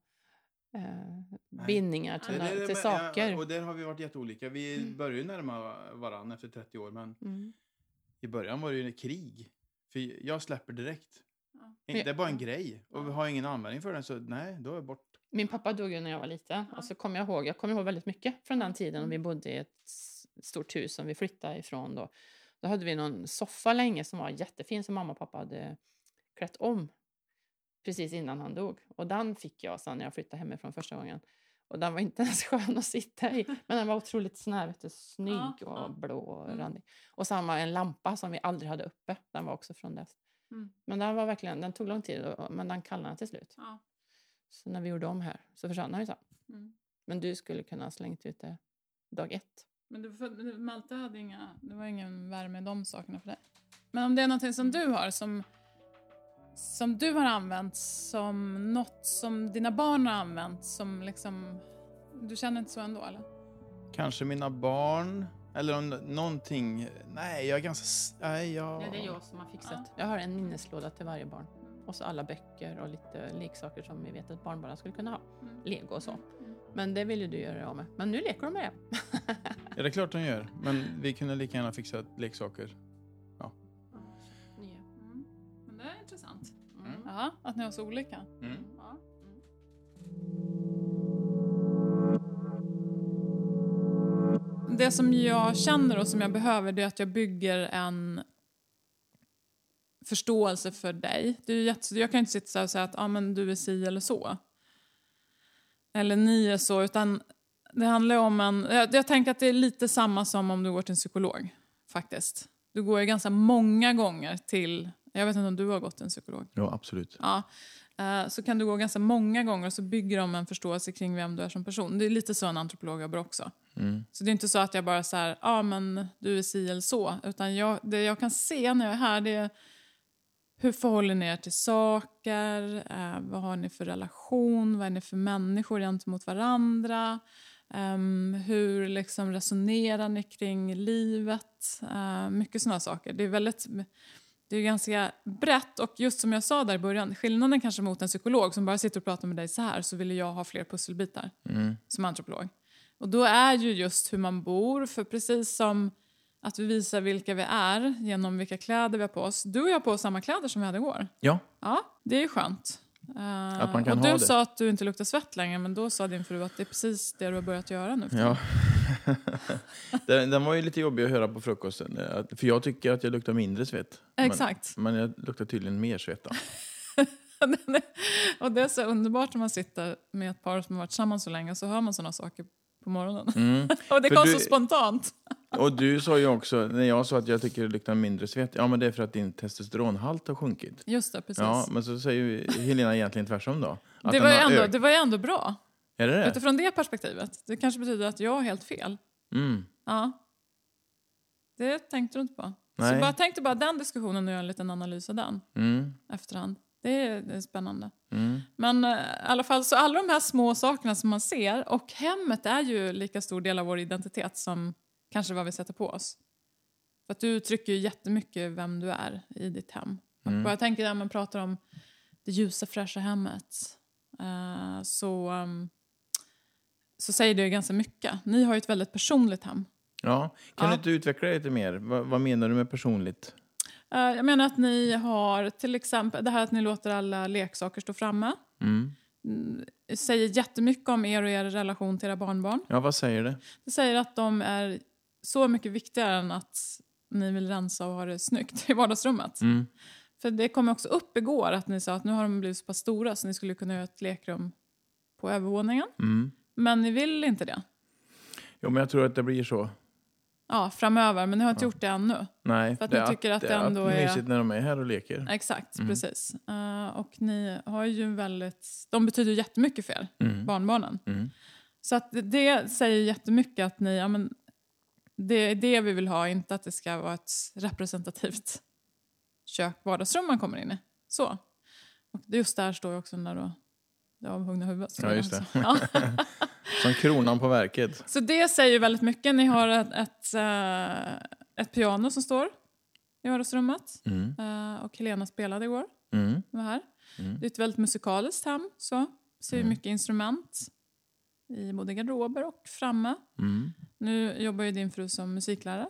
eh, bindningar till, Det- det- till men- saker. Ja, och där har vi varit jätteolika. Vi börjar ju närma varandra efter 30 år, men Mm. i början var det ju krig För jag släpper direkt. Ja. Det är bara en grej. Och vi har ingen användning för den så nej, då är jag bort. Min pappa dog ju när jag var liten. Och så kommer jag ihåg, jag kommer ihåg väldigt mycket från den tiden. Och vi bodde i ett stort hus som vi flyttade ifrån då. Då hade vi någon soffa länge som var jättefin som mamma och pappa hade klätt om precis innan han dog. Och den fick jag sen när jag flyttade hemifrån första gången. Och den var inte ens skön att sitta i. Men den var otroligt sån här, du, snygg Ja, ja. och blå och Mm. randig. Och samma en lampa som vi aldrig hade uppe. Den var också från dess. Mm. Men den var verkligen, den tog lång tid, och- men den kallnade till slut. Ja. Så när vi gjorde om här så försvann den ju sen. Mm. Men du skulle kunna ha slängt ut det dag ett. Men du, Malte hade inga, det var ingen värme i de sakerna för dig. Men om det är någonting som du har som, som du har använt som något som dina barn har använt som liksom, du känner inte så ändå eller? Kanske mina barn. Eller om någonting. Nej, jag är ganska... Nej, jag... Nej, det är jag som har fixat. Jag har en minneslåda till varje barn. Och så alla böcker och lite leksaker som vi vet att barn bara skulle kunna ha. Mm. Lego och så. Mm. Men det vill ju du göra av med. Men nu leker de med det. Ja, det är klart de gör. Men vi kunde lika gärna fixa leksaker. Ja, att ni har så olika. Mm. Ja. Det som jag känner och som jag behöver det är att jag bygger en förståelse för dig. Det är jätte, jag kan inte sitta och säga att ah, men du är si eller så. Eller ni är så, utan det handlar om en... Jag, jag tänker att det är lite samma som om du går till en psykolog, faktiskt. Du går ju ganska många gånger till... Jag vet inte om du har gått en psykolog? Ja, absolut. Ja. Eh, Så kan du gå ganska många gånger och så bygger de en förståelse kring vem du är som person. Det är lite så en antropolog jobbar också. Mm. Så det är inte så att jag bara så här, ja men du är si eller så. Utan jag, det jag kan se när jag är här det är hur förhåller ni er till saker? Eh, vad har ni för relation? Vad är ni för människor gentemot varandra? Ehm, hur liksom resonerar ni kring livet? Eh, mycket sådana saker. Det är väldigt... Det är ganska brett och just som jag sa där i början, skillnaden kanske mot en psykolog som bara sitter och pratar med dig så här så vill jag ha fler pusselbitar Mm. som antropolog. Och då är ju just hur man bor, för precis som att vi visar vilka vi är genom vilka kläder vi har på oss. Du och jag har på oss samma kläder som vi hade igår. Ja, Ja, det är ju skönt. Eh, Att man kan och du ha det. sa att du inte luktar svett längre, men då sa din fru att det är precis det du har börjat göra nu. ja. den, den var ju lite jobbig att höra på frukosten. eh, För jag tycker att jag luktar mindre svett. Men- Exakt. Men jag luktar tydligen mer svett. och det är så underbart när man sitter med ett par som har varit tillsammans så länge och så hör man sådana saker på morgonen. Mm. och det kom du- så spontant. Och du sa ju också, när jag sa att jag tycker det luktar mindre svett, ja men det är för att din testosteronhalt har sjunkit. Just det, precis. Ja, men så säger ju Helena egentligen tvärtom då. Att det, var ändå, det var ju ändå bra. Är det det? Utifrån det perspektivet. Det kanske betyder att jag har helt fel. Mm. Ja. Det tänkte du inte på. Så Nej. bara tänkte bara den diskussionen och göra en liten analys av den Mm. efterhand. Det är, det är spännande. Mm. Men eh, i alla fall, så alla de här små sakerna som man ser och hemmet är ju lika stor del av vår identitet som kanske vad vi sätter på oss. För att du uttrycker ju jättemycket vem du är i ditt hem. Mm. Och jag tänker när man pratar om det ljusa fräscha hemmet eh, så, ehm, så säger det ju ganska mycket. Ni har ju ett väldigt personligt hem. Ja. Kan Ja. du inte utveckla det lite mer? Vad, vad menar du med personligt? Eh, jag menar att ni har till exempel det här att ni låter alla leksaker stå framme. Mm. Mm, säger jättemycket om er och er relation till era barnbarn. Ja, vad säger det? Det säger att de är så mycket viktigare än att ni vill rensa och ha det snyggt i vardagsrummet. Mm. För det kom också upp igår att ni sa att nu har de blivit så pass stora så ni skulle kunna göra ett lekrum på övervåningen. Mm. Men ni vill inte det. Jo, men jag tror att det blir så. Ja, framöver. Men ni har inte gjort det ännu. Nej, För att det ni tycker att det ändå att är- mysigt när de är här och leker. Exakt, Mm. precis. Eh, och ni har ju väldigt... De betyder ju jättemycket för er, Mm. barnbarnen. Mm. Så att det- det säger jättemycket att ni... Ja, men, det är det vi vill ha, inte att det ska vara ett representativt kök, vardagsrum man kommer in i. Så. Och just där står ju också den där då, det avhuggna huvudet. Ja, just det. Ja. Som kronan på verket. Så det säger ju väldigt mycket. Ni har ett, ett, eh, ett piano som står i vardagsrummet. Mm. Eh, och Helena spelade igår. Mm. Var här. Mm. Det är ett väldigt musikaliskt hem. Så. Ser Mm. mycket instrument i både garderober och framme. Mm. Nu jobbar ju din fru som musiklärare.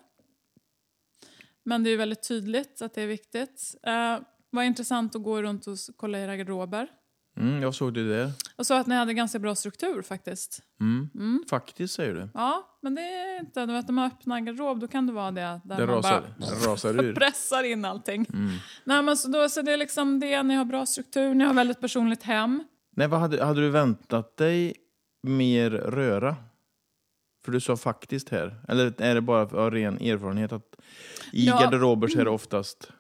Men det är väldigt tydligt att det är viktigt. Eh, var intressant att gå runt och kolla era garderober. Mm, jag såg det där. Och så att ni hade ganska bra struktur faktiskt. Mm. Mm. Faktiskt säger du. Ja, men det är inte... Du vet, när man öppnar garderob då kan det vara det där Det man rasar, bara rasar ur. pressar in allting. Mm. Nej, men så, då, så det är liksom det, ni har bra struktur, ni har väldigt personligt hem. Nej, vad hade, hade du väntat dig mer röra? För du sa faktiskt här. Eller är det bara av ren erfarenhet att i Ja. garderober så är det oftast...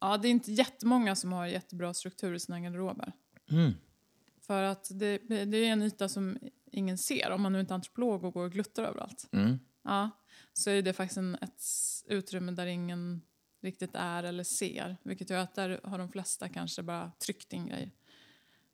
Ja, det är inte jättemånga som har jättebra struktur i sina garderober. Mm. För att det, det är en yta som ingen ser, om man nu inte är antropolog och går och gluttar överallt. Mm. Ja, så är det faktiskt en, ett utrymme där ingen riktigt är eller ser. Vilket gör att där har de flesta kanske bara tryckt in grejer.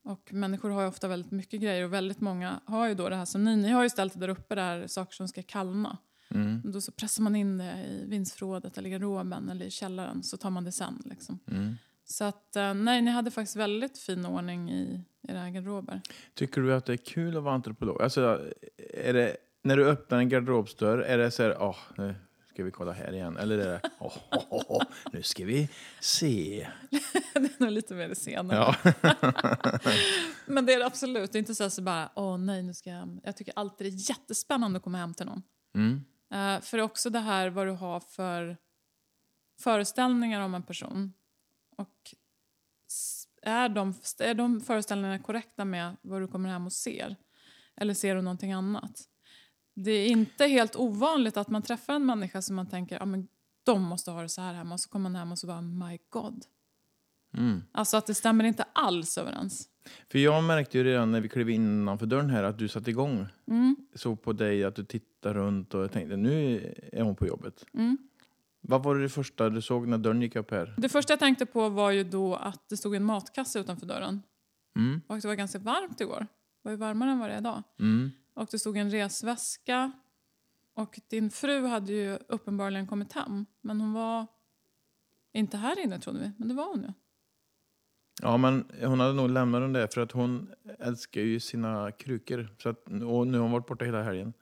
Och människor har ju ofta väldigt mycket grejer och väldigt många har ju då det här som ni, ni har ju ställt där uppe där saker som ska kallna. Mm. Då så pressar man in det i vindsförrådet eller garderoben eller i källaren så tar man det sen. Liksom. Mm. Så att eh, nej, ni hade faktiskt väldigt fin ordning i era garderober. Tycker du att det är kul att vara antropolog? Alltså, är det, när du öppnar en garderobsdörr, är det så här, nu ska vi kolla här igen? Eller är det, åh, åh, åh, åh, nu ska vi se. det är nog lite mer det senare. Ja. Men det är det absolut. Det är inte så, här så bara, åh nej, nu ska jag... Jag tycker alltid det är jättespännande att komma hem till någon. Mm. Eh, för också det här vad du har för föreställningar om en person. Och är de, är de föreställningarna korrekta med vad du kommer hem och ser? Eller ser du någonting annat? Det är inte helt ovanligt att man träffar en människa som man tänker, ja men de måste ha det så här hemma. Och så kommer man hem och så bara, my god. Mm. Alltså att det stämmer inte alls överens. För jag märkte ju redan när vi klev in innanför dörren här att du satte igång. Mm, såg på dig att du tittade runt och jag tänkte nu är hon på jobbet. mm. Vad var det första du såg när dörren gick upp här? Det första jag tänkte på var ju då att det stod en matkasse utanför dörren. Mm. Och det var ganska varmt igår. Det var ju varmare än vad det är idag. Mm. Och det stod en resväska. Och din fru hade ju uppenbarligen kommit hem. Men hon var inte här inne trodde vi. Men det var hon ju. Ja, men hon hade nog lämnat den där för att hon älskar ju sina krukor. Så att, och nu har hon varit borta hela helgen.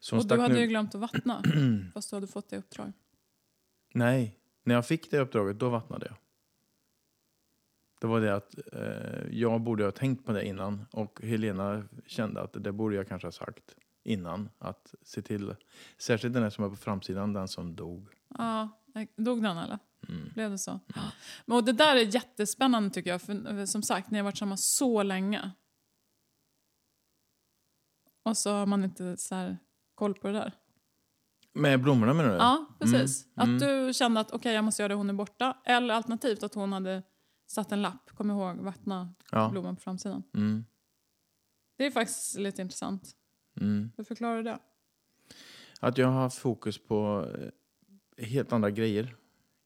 Så och du hade nu... ju glömt att vattna. fast du hade fått det uppdrag. Nej, när jag fick det uppdraget då vattnade jag. Det var det att eh, jag borde ha tänkt på det innan och Helena kände att det borde jag kanske ha sagt innan. Att se till, särskilt den här som är på framsidan, den som dog. Ja, dog den eller? Mm. Blev det så? Men och det där är jättespännande tycker jag. För eh, som sagt, ni har varit samma så länge. Och så har man inte så här koll på det där. Med blommorna menar du? Ja, precis. Mm, Att du kände att okej, jag måste göra det, hon är borta. Eller alternativt att hon hade satt en lapp, kom ihåg, vattna Ja. blomman på framsidan. Mm. Det är faktiskt lite intressant. Mm. Hur förklarar du det? Att jag har haft fokus på eh, helt andra grejer.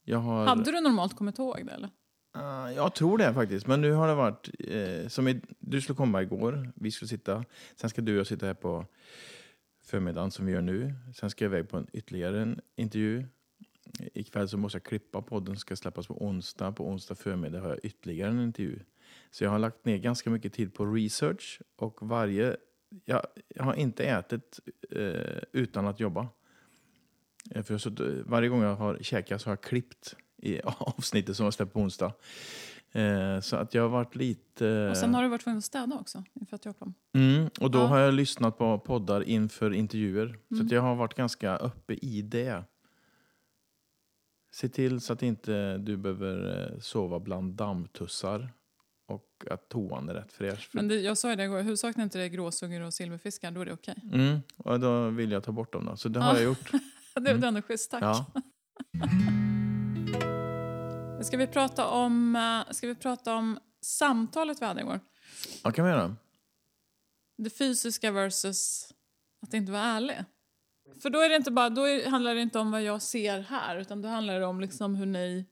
Jag har... Hade du normalt kommit ihåg det eller? Ah, jag tror det faktiskt. Men nu har det varit... Eh, som i, du skulle komma igår. Vi skulle sitta. Sen ska du och jag sitta här på förmiddagen som vi gör nu. Sen ska jag iväg på en, ytterligare en intervju. Ikväll så måste jag klippa podden. ska släppas på onsdag. På onsdag förmiddag har jag ytterligare en intervju. Så jag har lagt ner ganska mycket tid på research. Och varje... Jag, jag har inte ätit eh, utan att jobba. Eh, För så, varje gång jag har käkat så har jag klippt i avsnittet som var släppt på onsdag. Eh, så att jag har varit lite... Och sen har du varit tvungen att städa också inför att jag kom. mm, och då Ja. har jag lyssnat på poddar inför intervjuer. Så Mm. att jag har varit ganska uppe i det. Se till så att inte du behöver eh, sova bland dammtussar. Och att toan är rätt fräsch. Men det, jag sa ju det igår, huvudsakligen inte det gråsuggor och silverfiskar, då är det okej. Mm, och då vill jag ta bort dem då. Så det har Ja. jag gjort. Det Mm. är ändå schysst, tack. Ja. Ska, vi prata om, eh, ska vi prata om samtalet vi hade igår? Vad kan vi göra? Det fysiska versus att inte vara ärlig. För då, är det inte bara, då är, handlar det inte om vad jag ser här, utan då handlar det om liksom hur ni...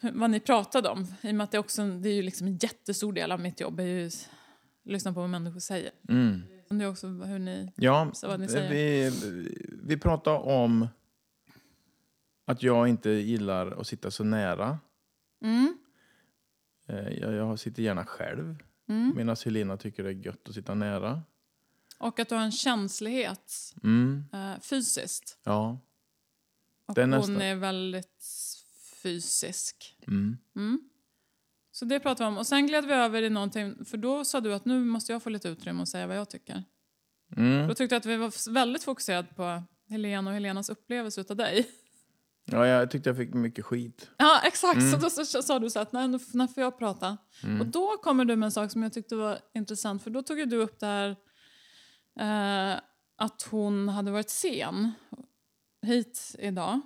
Hur, vad ni pratade om. I och med att det, också, det är ju liksom en jättestor del av mitt jobb. är ju att lyssna på vad människor säger. Mm. Det är också hur ni... Ja, Så vad ni säger. vi, vi pratar om att jag inte gillar att sitta så nära. Mm, Eh, Jag, jag sitter gärna själv, mm. medan Helena tycker det är gött att sitta nära. Och att du har en känslighet Mm, eh, fysiskt. ja. Och Det är hon nästa. är väldigt fysisk. Mm. Mm. Så det pratade vi om. Och sen gled vi över i någonting, för då sa du att nu måste jag få lite utrymme och säga vad jag tycker. Mm. Då tyckte jag att vi var väldigt fokuserade på Helena och Helenas upplevelse utav dig. Ja, jag tyckte jag fick mycket skit. Ja, exakt. Mm. Så då så, sa du så att nej, nu, får jag prata. Och då kommer du med en sak som jag tyckte var intressant. För då tog ju du upp det här eh, att hon hade varit sen hit idag.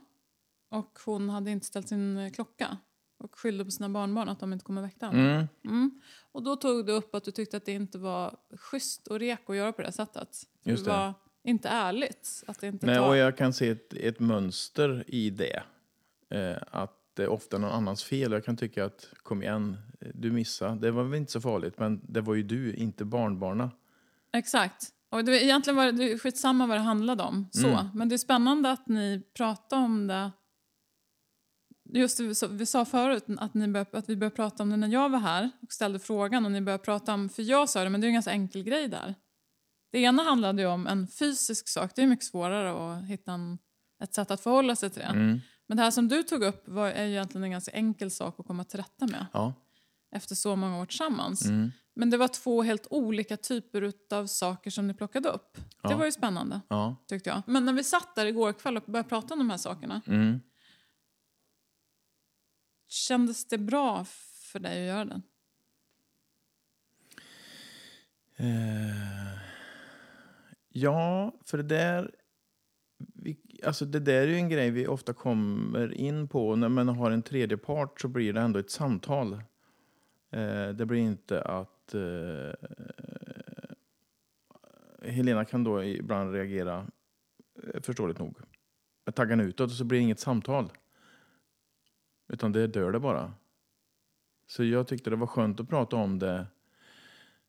Och hon hade inte ställt sin klocka. Och skyllde på sina barnbarn att de inte kommer väcka henne. Mm. Mm. Och då tog du upp att du tyckte att det inte var schysst och reko att göra på det sättet. Just det det. var inte ärligt. Att det inte Nej, tar... och jag kan se ett, ett mönster i det. Eh, att det är ofta någon annans fel. Jag kan tycka att, kom igen, du missade. Det var väl inte så farligt, men det var ju du, inte barnbarna. Exakt. Och det, egentligen var det, skitsamma vad det handlade om. Så. Mm. Men det är spännande att ni pratar om det. Just det, vi sa- vi sa förut att, ni bör, att vi började prata om det när jag var här och ställde frågan. Och ni började prata om, för jag sa det, men det är en ganska enkel grej där. Det ena handlade ju om en fysisk sak. Det är mycket svårare att hitta en, ett sätt att förhålla sig till det. Mm. Men det här som du tog upp var, är ju egentligen en ganska enkel sak att komma till rätta med Ja. efter så många år tillsammans. Mm. Men det var två helt olika typer av saker som ni plockade upp. Det Ja. var ju spännande, Ja. tyckte jag. Men när vi satt där igår kväll och började prata om de här sakerna, Mm. kändes det bra för dig att göra det? Eh, ja, för det där... Vi, alltså det där är ju en grej vi ofta kommer in på. När man har en tredje part så blir det ändå ett samtal. Eh, det blir inte att... Eh, Helena kan då ibland reagera, eh, förståeligt nog, med taggen utåt och så blir det inget samtal. Utan det dör det bara. Så jag tyckte det var skönt att prata om det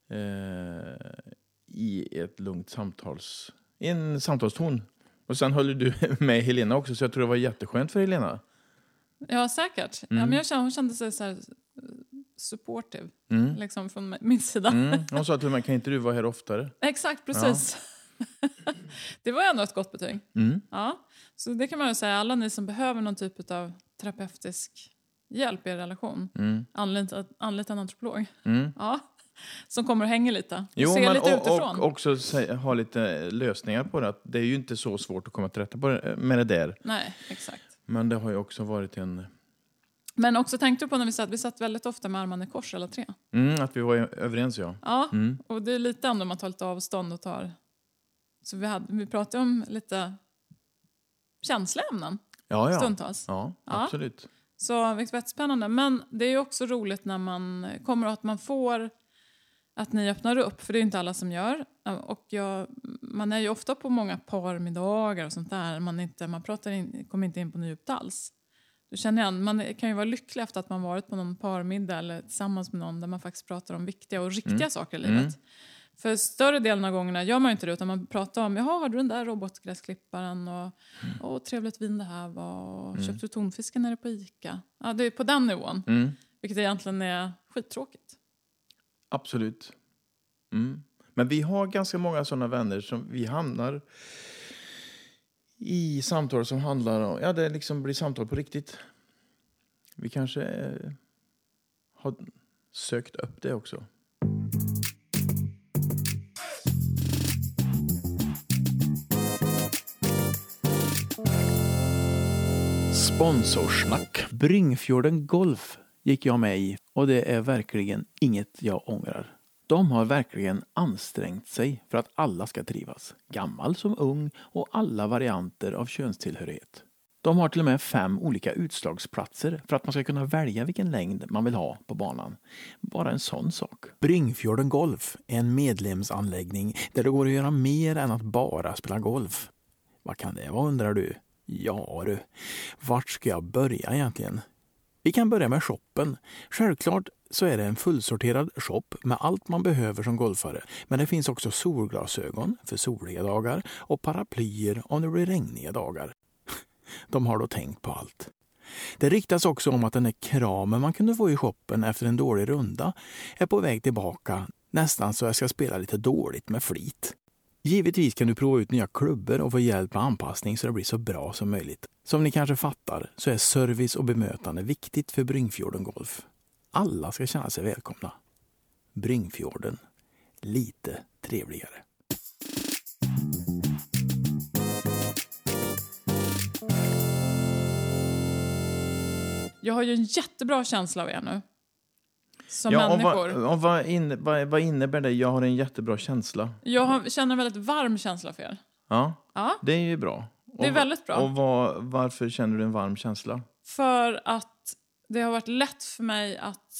eh, i ett lugnt samtals... i en samtalston. Och sen höll du med Helena också, så jag tror det var jätteskönt för Helena. Ja, säkert. Ja, Mm. men jag kände, hon kände sig så här, supportive, Mm. liksom från min sida. Mm. Hon sa till mig, kan inte du vara här oftare? Exakt, precis. det var ändå ett gott betyg. Mm. Ja, så det kan man ju säga. Alla ni som behöver någon typ av terapeutisk hjälp i er relation, Mm. anlita, anlita en antropolog. Mm. Ja, som kommer och hänger lite. Och Jo, ser men lite och, utifrån. och också ha lite lösningar på det. Att det är ju inte så svårt att komma till rätta det, med det där. Nej, exakt. Men det har ju också varit en... Men också tänkte du på när vi satt, vi satt väldigt ofta med armarna i kors alla tre. Mm, att vi var överens, ja. Ja, Mm. och det är lite ändå man tar lite avstånd och tar... Så vi, hade, vi pratade om lite känsliga ämnen Ja, ja. stundtals. Ja, Ja. absolut. Så vilket var jättespännande. Men det är också roligt när man kommer och att man får att ni öppnar upp, för det är inte alla som gör. Och jag, man är ju ofta på många parmiddagar och sånt där. Man, inte, man pratar in, kommer inte in på djupt alls. Du känner igen, man kan ju vara lycklig efter att man varit på någon parmiddag eller tillsammans med någon där man faktiskt pratar om viktiga och riktiga saker i livet. Mm. För större delen av gångerna gör man inte det utan man pratar om, jaha har du den där robotgräsklipparen och, och trevligt vin det här var och köpte du tonfisken nere på Ica? Ja, det är på den nivån, Mm. vilket egentligen är skittråkigt. Absolut. Mm. Men vi har ganska många sådana vänner som vi hamnar i samtal som handlar om, ja det liksom blir samtal på riktigt. Vi kanske eh, har sökt upp det också. Sponsorsnack. Bryngfjorden Golf gick jag med i och det är verkligen inget jag ångrar. De har verkligen ansträngt sig för att alla ska trivas. Gammal som ung och alla varianter av könstillhörighet. De har till och med fem olika utslagsplatser för att man ska kunna välja vilken längd man vill ha på banan. Bara en sån sak. Bryngfjorden Golf är en medlemsanläggning där det går att göra mer än att bara spela golf. Vad kan det vara undrar du? Ja du, vart ska jag börja egentligen? Vi kan börja med shoppen. Självklart så är det en fullsorterad shop med allt man behöver som golfare. Men det finns också solglasögon för soliga dagar och paraplyer om det blir regniga dagar. De har då tänkt på allt. Det riktas också om att den där kramen man kunde få i shoppen efter en dålig runda är på väg tillbaka, nästan så jag ska spela lite dåligt med flit. Givetvis kan du prova ut nya klubbor och få hjälp med anpassning så det blir så bra som möjligt. Som ni kanske fattar så är service och bemötande viktigt för Bryngfjorden Golf. Alla ska känna sig välkomna. Bryngfjorden. Lite trevligare. Jag har ju en jättebra känsla av er nu. Som Ja, och människor. vad, och vad, inne, vad, vad innebär det? Jag har en jättebra känsla. Jag har, känner en väldigt varm känsla för er. Ja, Ja, det är ju bra. det är Och- väldigt bra. Och vad, varför känner du en varm känsla? För att det har varit lätt för mig att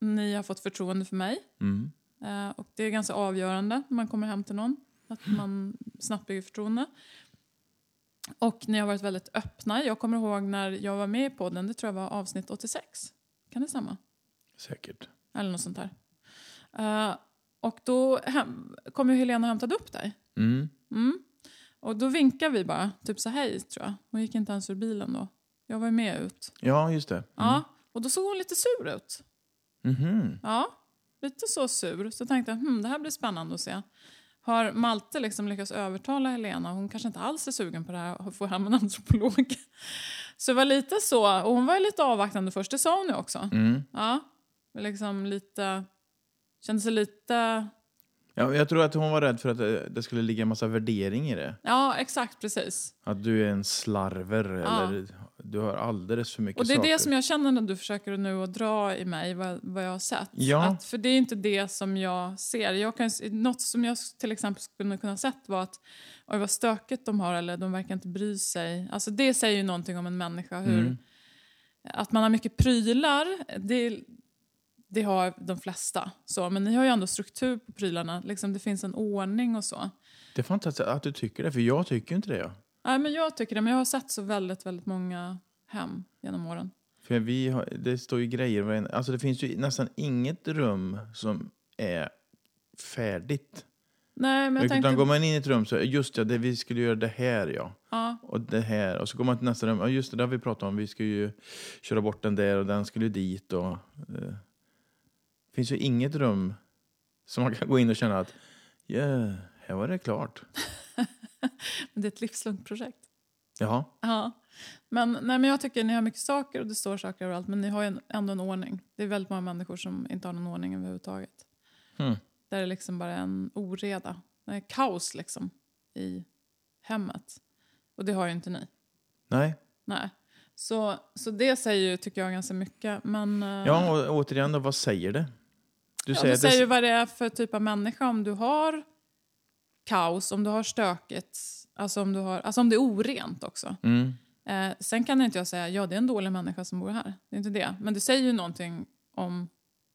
ni har fått förtroende för mig. Mm. Eh, och det är ganska avgörande när man kommer hem till någon. Att man snabbt bygger förtroende. Och ni har varit väldigt öppna. Jag kommer ihåg när jag var med i podden, det tror jag var avsnitt 86. Kan det stämma? Säkert. Eller något sånt där. Eh, och då hem, kom ju Helena och hämtade upp dig. Mm. Mm. Och då vinkade vi bara, typ så hej tror jag. Hon gick inte ens ur bilen då. Jag var ju med ut. Ja, just det. Mm. Ja, och då såg hon lite sur ut. Mhm. Ja, lite så sur. Så tänkte jag, hm, det här blir spännande att se. Har Malte liksom lyckats övertala Helena? Hon kanske inte alls är sugen på det här att få hem en antropolog. Så det var lite så. Och hon var ju lite avvaktande först, det sa hon ju också. Mm. Ja, liksom lite... Kände sig lite... Ja, jag tror att hon var rädd för att det, det skulle ligga en massa värdering i det. Ja, exakt precis. Att du är en slarver Ja. eller du har alldeles för mycket Och det är saker. det som jag känner när du försöker nu att dra i mig, vad, vad jag har sett. Ja. Att, för det är inte det som jag ser. Jag kan, något som jag till exempel skulle kunna sett var att oj vad stökigt de har eller de verkar inte bry sig. Alltså det säger ju någonting om en människa. Hur, Mm. Att man har mycket prylar, det, det har de flesta. Så, men ni har ju ändå struktur på prylarna. Liksom, det finns en ordning och så. Det är fantastiskt att du tycker det, för jag tycker inte det. Nej, men jag tycker det, men jag har sett så väldigt, väldigt många hem genom åren. För vi har, det står ju grejer Alltså det finns ju nästan inget rum som är färdigt. Nej, men jag Utan tänkte... går man in i ett rum så, just ja, det, vi skulle göra det här ja. Ja, Och det här. Och så går man till nästa rum, ja just det, har vi pratat om. Vi ska ju köra bort den där och den skulle ju dit och... Eh, det finns ju inget rum som man kan gå in och känna att, ja, yeah, här var det klart. men det är ett livslångt projekt. Jaha. Ja. Men, nej, men jag tycker ni har mycket saker och det står saker överallt men ni har ju en, ändå en ordning. Det är väldigt många människor som inte har någon ordning överhuvudtaget. Hmm. Där det liksom bara är en oreda. Det är kaos liksom i hemmet. Och det har ju inte ni. Nej. Nej. Så, så det säger ju, tycker jag, ganska mycket. Men, eh, Ja, och återigen då, vad säger det? Du ja, säger det- säger ju vad det är för typ av människa. Om du har kaos, om du har stökigt, alltså om, du har, alltså om det är orent också. Mm. Eh, sen kan inte jag säga ja det är en dålig människa som bor här. Det är inte det. Men det säger ju någonting om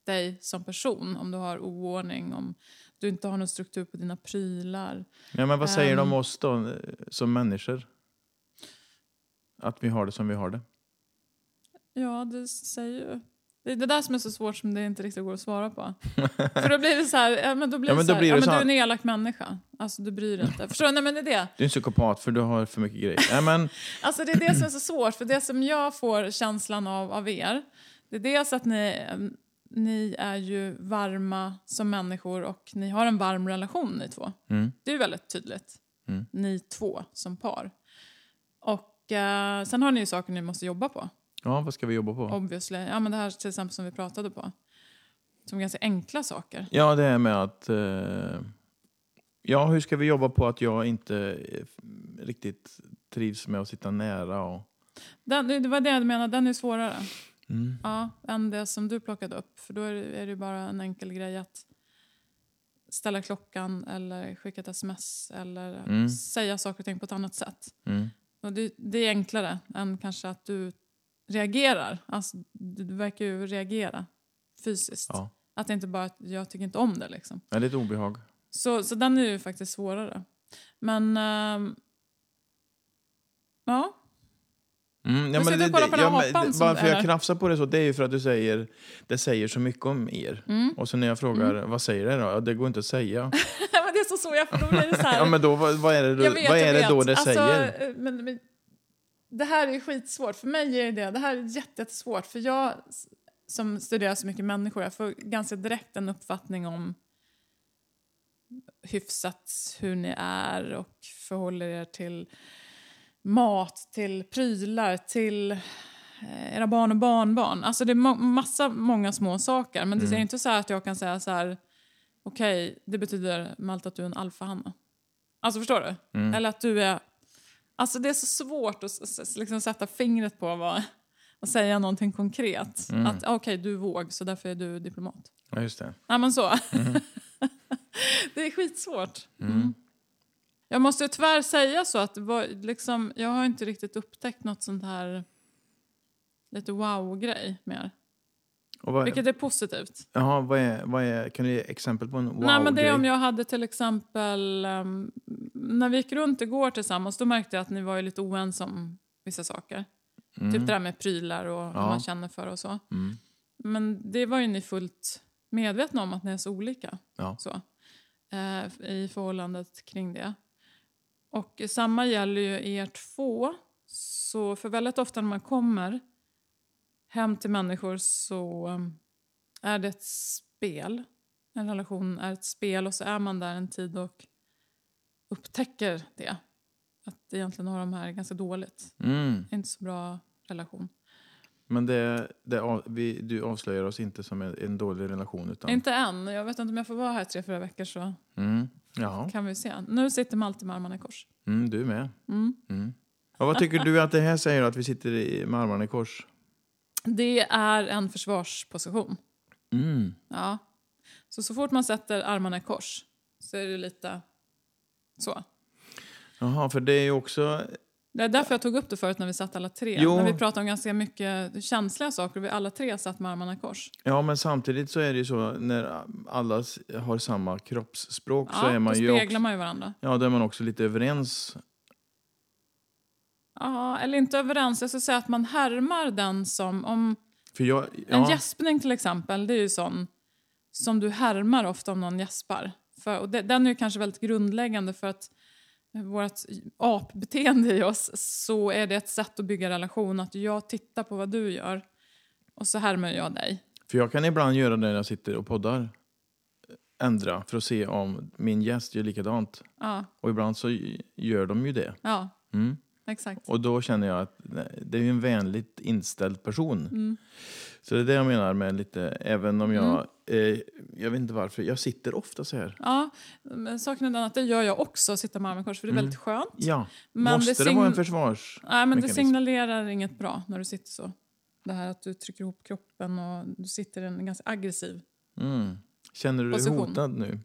dig som person. Om du har oordning, om du inte har någon struktur på dina prylar. Ja, men vad säger de om Ehm. oss då, eh, som människor? Att vi har det som vi har det. Ja, det säger ju... Det är det där som är så svårt som det inte riktigt går att svara på. För då blir det så här, ja, men då blir Ja, det men så då här, blir ja, det men så du är en elak människa. Alltså du bryr dig inte. Förstår du? Nej men det är det. Du är en psykopat för du har för mycket grejer. Nej, men, Alltså det är det som är så svårt, för det som jag får känslan av av er, det är dels att ni, ni är ju varma som människor och ni har en varm relation ni två. mm. Det är ju väldigt tydligt. Mm. Ni två som par. Och eh, sen har ni ju saker ni måste jobba på, Ja, vad ska vi jobba på? obviously. Ja men det här till exempel som vi pratade på. Som ganska enkla saker. Ja, det är med att... Eh, ja, hur ska vi jobba på att jag inte eh, riktigt trivs med att sitta nära och... Den, det var det jag menade, den är svårare. Mm. Ja, än det som du plockade upp. För då är det, är det bara en enkel grej att ställa klockan eller skicka ett sms eller Mm. säga saker och ting på ett annat sätt. Mm. Och det, det är enklare än kanske att du reagerar. Alltså, du, verkar ju reagera fysiskt. Ja. Att det inte bara att jag tycker inte om det. Liksom. Det är lite obehag. Så, så den är ju faktiskt svårare. Men... ehm, ja, Mm, ska du kolla på det- som varför är jag krafsar på det så, det är ju för att du säger det säger så mycket om er. Mm. Och så när jag frågar, vad säger det då? Ja, det går inte att säga. men det är så så jag, för då blir det så här. ja, men då, vad, vad är det, då, vet, vad är det då det alltså, säger? eh, Men, men, det här är skitsvårt. För mig är det, det här är jätte- jättesvårt. För jag som studerar så mycket människor, jag får ganska direkt en uppfattning om hyfsat hur ni är och förhåller er till mat, till prylar, till eh, era barn och barnbarn. Alltså det är ma massa, många små saker. Men det är inte så här att jag kan säga så här, okej, okay, det betyder Malte att du är en alfahanne. Alltså förstår du? Mm. Eller att du är... Alltså det är så svårt att liksom sätta fingret på vad, och säga någonting konkret. Mm. Att okej, okay, du våg så därför är du diplomat. Ja, just det. Ja, men så. Mm. det är skitsvårt. Mm. Jag måste tyvärr säga så att liksom, jag har inte riktigt upptäckt något sånt här lite wow-grej mer. Vad, Vilket är positivt. Jaha, vad är, vad är, kan du ge exempel på en wow-grej? Nej, men det är om jag hade till exempel... Um, när vi gick runt igår tillsammans då märkte jag att ni var ju lite oense om vissa saker. Mm. Typ det där med prylar och vad man känner för och så. Mm. Men det var ju ni fullt medvetna om att ni är så olika. Ja. Så, eh, I förhållandet kring det. Och samma gäller ju er två. Så för väldigt ofta när man kommer hem till människor så um, är det ett spel. En relation är ett spel och så är man där en tid och upptäcker det. Att egentligen har de här ganska dåligt. Mm. Inte så bra relation. Men det, det, av- vi, du avslöjar oss inte som en, en dålig relation utan... Inte än. Jag vet inte om jag får vara här tre, fyra veckor så Mm. Kan vi se. Nu sitter Malte med armarna i kors. Mm, du med. Mm. Mm. Ja, vad tycker du att det här säger att vi sitter i, med armarna i kors? Det är en försvarsposition. Mm. Ja. Så så fort man sätter armarna i kors så är det lite så. Jaha, för det är ju också... Det är därför jag tog upp det förut när vi satt alla tre. Jo. När vi pratade om ganska mycket känsliga saker och vi alla tre satt med armarna i kors. Ja, men samtidigt så är det ju så när alla har samma kroppsspråk så Ja, är man då ju speglar också, man ju varandra. ja, då är man också lite överens. Ja, eller inte överens. Jag skulle säga att man härmar den som... Om För jag, En ja, gäspning till exempel, det är ju sån som du härmar ofta om någon gäspar. För, och det, den är ju kanske väldigt grundläggande för att vårt apbeteende i oss så är det ett sätt att bygga relation. Att jag tittar på vad du gör och så härmar jag dig. för jag kan ibland göra det när jag sitter och poddar. Ändra för att se om min gäst gör likadant. Ja, Och ibland så gör de ju det. ja Mm. Exakt. Och då känner jag att det är en vänligt inställd person. Mm. Så det är det jag menar med lite, även om jag, eh, jag vet inte varför, jag sitter ofta så här. Ja, saken är den att det gör jag också, sitta med armen kors, för det är väldigt skönt. Ja, Men måste det, sign- vara en försvars... Nej, men det signalerar inget bra när du sitter så. Det här att du trycker ihop kroppen och du sitter i en ganska aggressiv Mm. Känner du dig Position. hotad nu?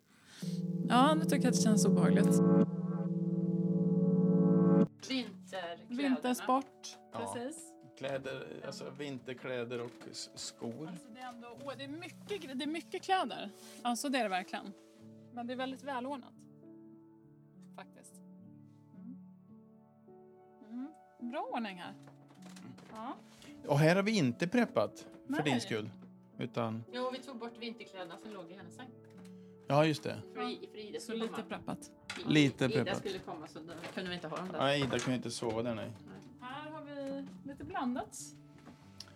Ja, nu tycker jag att det känns obehagligt. Vinterkläderna. Vintersport, Ja. precis. Kläder, alltså vinterkläder och skor. Alltså det, är ändå, åh, det, är mycket, det är mycket kläder. Alltså det är det verkligen. Men det är väldigt välordnat. Faktiskt. Mm. Mm. Bra ordning här. Ja. Och här har vi inte preppat för Nej. din skull. Utan, Jo, vi tog bort vinterkläderna som låg i hennes säng. Ja just det. För, för Ida Så skulle lite komma. preppat. Lite Ida preppat. skulle komma så då kunde vi inte ha dem där. Nej, Ida kan ju inte sova där nej. Här har vi lite blandat.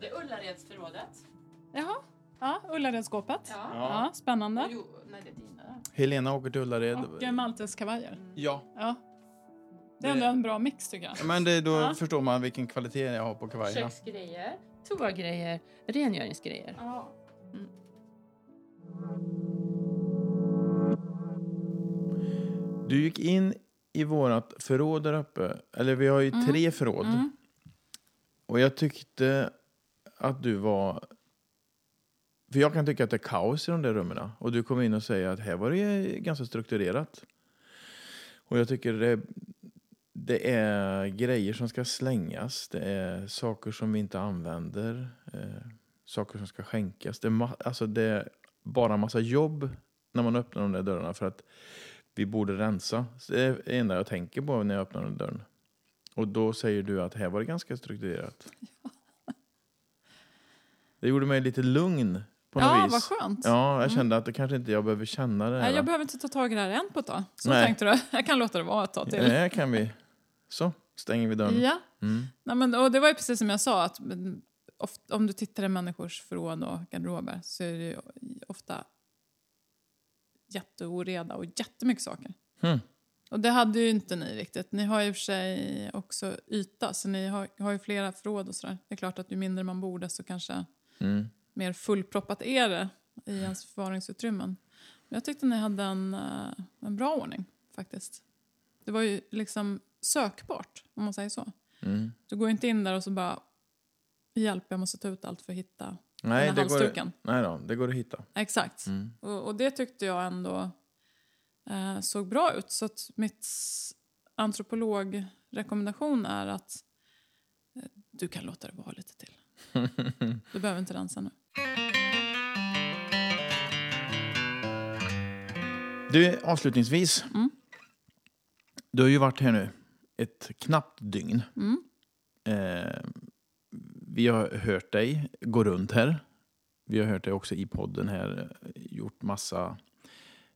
Det är Ullaredsförrådet. Jaha. Ja, Ullaredsskåpet. Ja. Ja, spännande. Och jo, nej, det är dina. Helena åker till Ullared. Och eh, Maltes kavajer. Ja, Ja. Det är ändå en bra mix tycker jag. men det, då Ja. förstår man vilken kvalitet jag har på kavajerna. Köksgrejer, toagrejer, rengöringsgrejer. Ja. Du gick in i vårt förråd där uppe. Eller vi har ju tre förråd. Mm. Och jag tyckte att du var... För jag kan tycka att det är kaos i de där rummen. Och du kom in och säger att här var det ganska strukturerat. Och jag tycker det, det är grejer som ska slängas. Det är saker som vi inte använder. Eh, saker som ska skänkas. Det är, alltså det är bara massa jobb när man öppnar de där dörrarna för att vi borde rensa. Det är det enda jag tänker på när jag öppnar den dörren. Och då säger du att här var det ganska strukturerat. Det gjorde mig lite lugn på något Ja, vis. vad skönt. Ja, jag kände att det kanske inte jag behöver känna det här. Nej, jag behöver inte ta tag i det här än på ett tag. Så Nej. tänkte du. Jag kan låta det vara ett tag till. Här kan vi. Så, stänger vi dörren. Ja. Mm. Nej, men, och det var ju precis som jag sa, att ofta, om du tittar i människors förråd och garderober så är det ju ofta jätteoreda och jättemycket saker. Hmm. Och det hade ju inte ni riktigt. Ni har ju för sig också yta, så ni har, har ju flera förråd och sådär. Det är klart att ju mindre man bor desto kanske Mm. mer fullproppat är det i ens förvaringsutrymmen. Men jag tyckte ni hade en, eh, en bra ordning faktiskt. Det var ju liksom sökbart, om man säger så. Mm. Du går inte in där och så bara hjälp, jag måste ta ut allt för att hitta Nej, det går, nej då, det går att hitta. Exakt. Mm. Och, och det tyckte jag ändå eh, såg bra ut. Så att mitt antropologrekommendation är att eh, du kan låta det vara lite till. Du behöver inte rensa nu. Du, avslutningsvis. Mm. Du har ju varit här nu ett knappt dygn. Mm. Eh, vi har hört dig gå runt här. Vi har hört dig också i podden här, gjort massa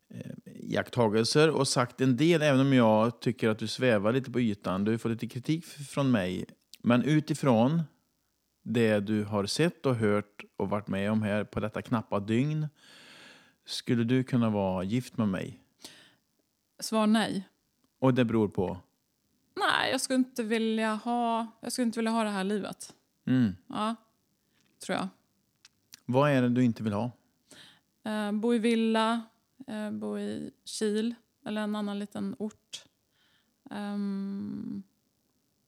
eh, iakttagelser och sagt en del, även om jag tycker att du svävar lite på ytan. Du har fått lite kritik från mig. Men utifrån det du har sett och hört och varit med om här på detta knappa dygn, skulle du kunna vara gift med mig? Svar nej. Och det beror på? Nej, jag skulle inte vilja ha, jag skulle inte vilja ha det här livet. Mm. Ja, tror jag. Vad är det du inte vill ha? Eh, bo i villa, eh, bo i Kil eller en annan liten ort. Ehm,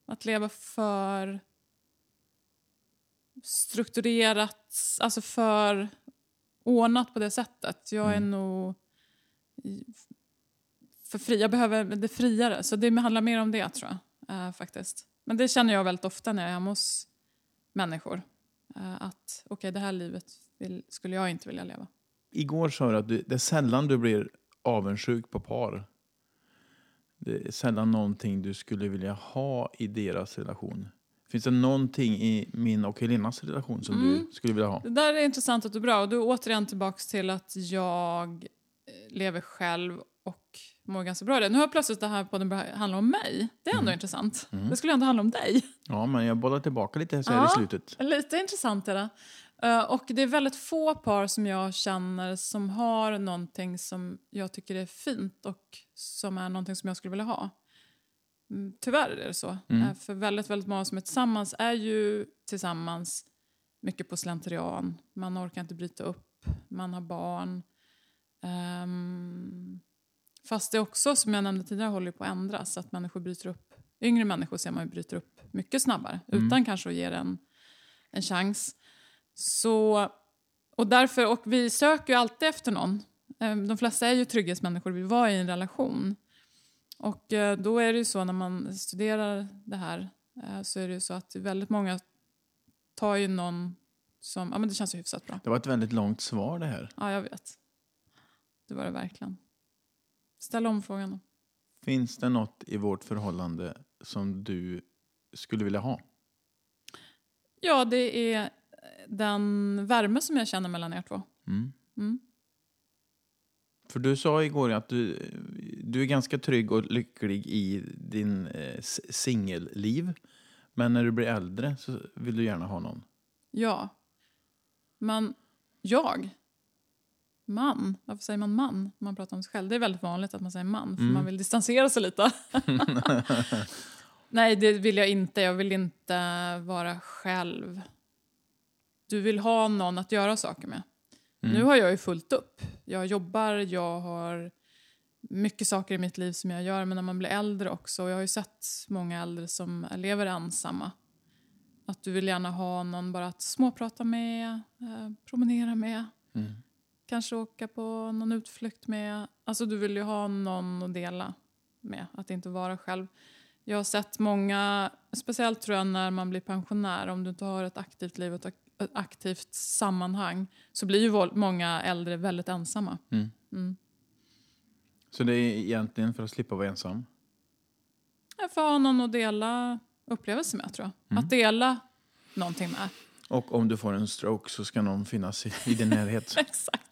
att leva för strukturerat, alltså för ordnat på det sättet. Jag är Mm. nog för fri. Jag behöver det friare. Så det handlar mer om det tror jag. eh, faktiskt. Men det känner jag väldigt ofta när jag är hemma hos människor. Eh, att okej, det här livet vill, skulle jag inte vilja leva. Igår sa du att du, det är sällan du blir avundsjuk på par. Det är sällan någonting du skulle vilja ha i deras relation. Finns det någonting i min och Helenas relation som Mm. du skulle vilja ha? Det där är intressant är bra. Och du är återigen tillbaks till att jag eh, lever själv och mår ganska bra i det. Nu har plötsligt det här podden börjat handla om mig. Det är ändå intressant. Det skulle ändå handla om dig. Ja, men jag bollar tillbaka lite så här Ja. i slutet. Lite intressant är det. Eh, och det är väldigt få par som jag känner som har någonting som jag tycker är fint och som är någonting som jag skulle vilja ha. Mm, Tyvärr är det så. Mm. Eh, För väldigt, väldigt många som är tillsammans är ju tillsammans mycket på slentrian. Man orkar inte bryta upp, man har barn. Ehm, fast det också, som jag nämnde tidigare, håller på att ändras. Att människor bryter upp. Yngre människor ser man ju bryter upp mycket snabbare. Mm. Utan kanske att ge det en, en chans. Så, och, därför, och vi söker ju alltid efter någon. Ehm, De flesta är ju trygghetsmänniskor, vi var i en relation. Och eh, då är det ju så när man studerar det här eh, så är det ju så att väldigt många tar ju någon som, ja men det känns ju hyfsat bra. Det var ett väldigt långt svar det här. Ja, jag vet. Det var det verkligen. Ställ om frågan då. Finns det något i vårt förhållande som du skulle vilja ha? Ja, det är den värme som jag känner mellan er två. Mm. Mm. För du sa igår att du, du är ganska trygg och lycklig i din eh, singelliv. Men när du blir äldre så vill du gärna ha någon. Ja. Men jag, man, varför säger man man när man pratar om sig själv? Det är väldigt vanligt att man säger man, för Mm. man vill distansera sig lite. Nej, det vill jag inte. Jag vill inte vara själv. Du vill ha någon att göra saker med. Mm. Nu har jag ju fullt upp. Jag jobbar, jag har mycket saker i mitt liv som jag gör, men när man blir äldre också. Och jag har ju sett många äldre som lever ensamma. Att du vill gärna ha någon bara att småprata med, eh, promenera med, Mm. Kanske åka på någon utflykt med. Alltså du vill ju ha någon att dela med, att inte vara själv. Jag har sett många, speciellt tror jag när man blir pensionär, om du inte har ett aktivt liv och ett ak- ett aktivt sammanhang, så blir ju många äldre väldigt ensamma. Mm. Mm. Så det är egentligen för att slippa vara ensam? Jag får ha någon att dela upplevelser med tror jag. Mm. Att dela någonting med. Och om du får en stroke så ska någon finnas i, i din närhet. Exakt.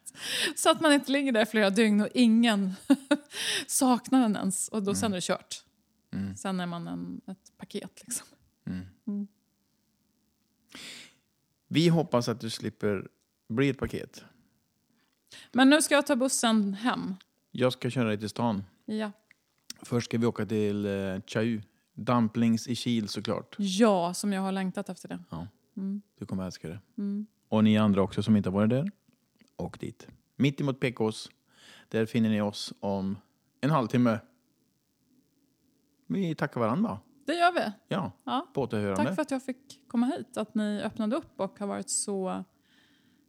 Så att man inte ligger där flera dygn och ingen saknar en ens. Och då sen är det kört. Mm. Sen är man en, ett paket liksom. Mm. Mm. Vi hoppas att du slipper bli ett paket. Men nu ska jag ta bussen hem. Jag ska köra dig till stan. Ja. Först ska vi åka till eh, Chau. Dumplings i Kil såklart. ja, som jag har längtat efter det. Ja. Mm. Du kommer älska det. Mm. Och ni andra också som inte har varit där, åk dit. Mitt emot PKs. Där finner ni oss om en halvtimme. Vi tackar varandra. va? Det gör vi. Ja, Ja. på återhörande. Tack för att jag fick komma hit, att ni öppnade upp och har varit så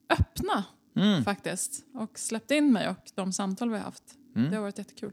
öppna Mm. faktiskt. Och släppt in mig och de samtal vi har haft. Mm. Det har varit jättekul.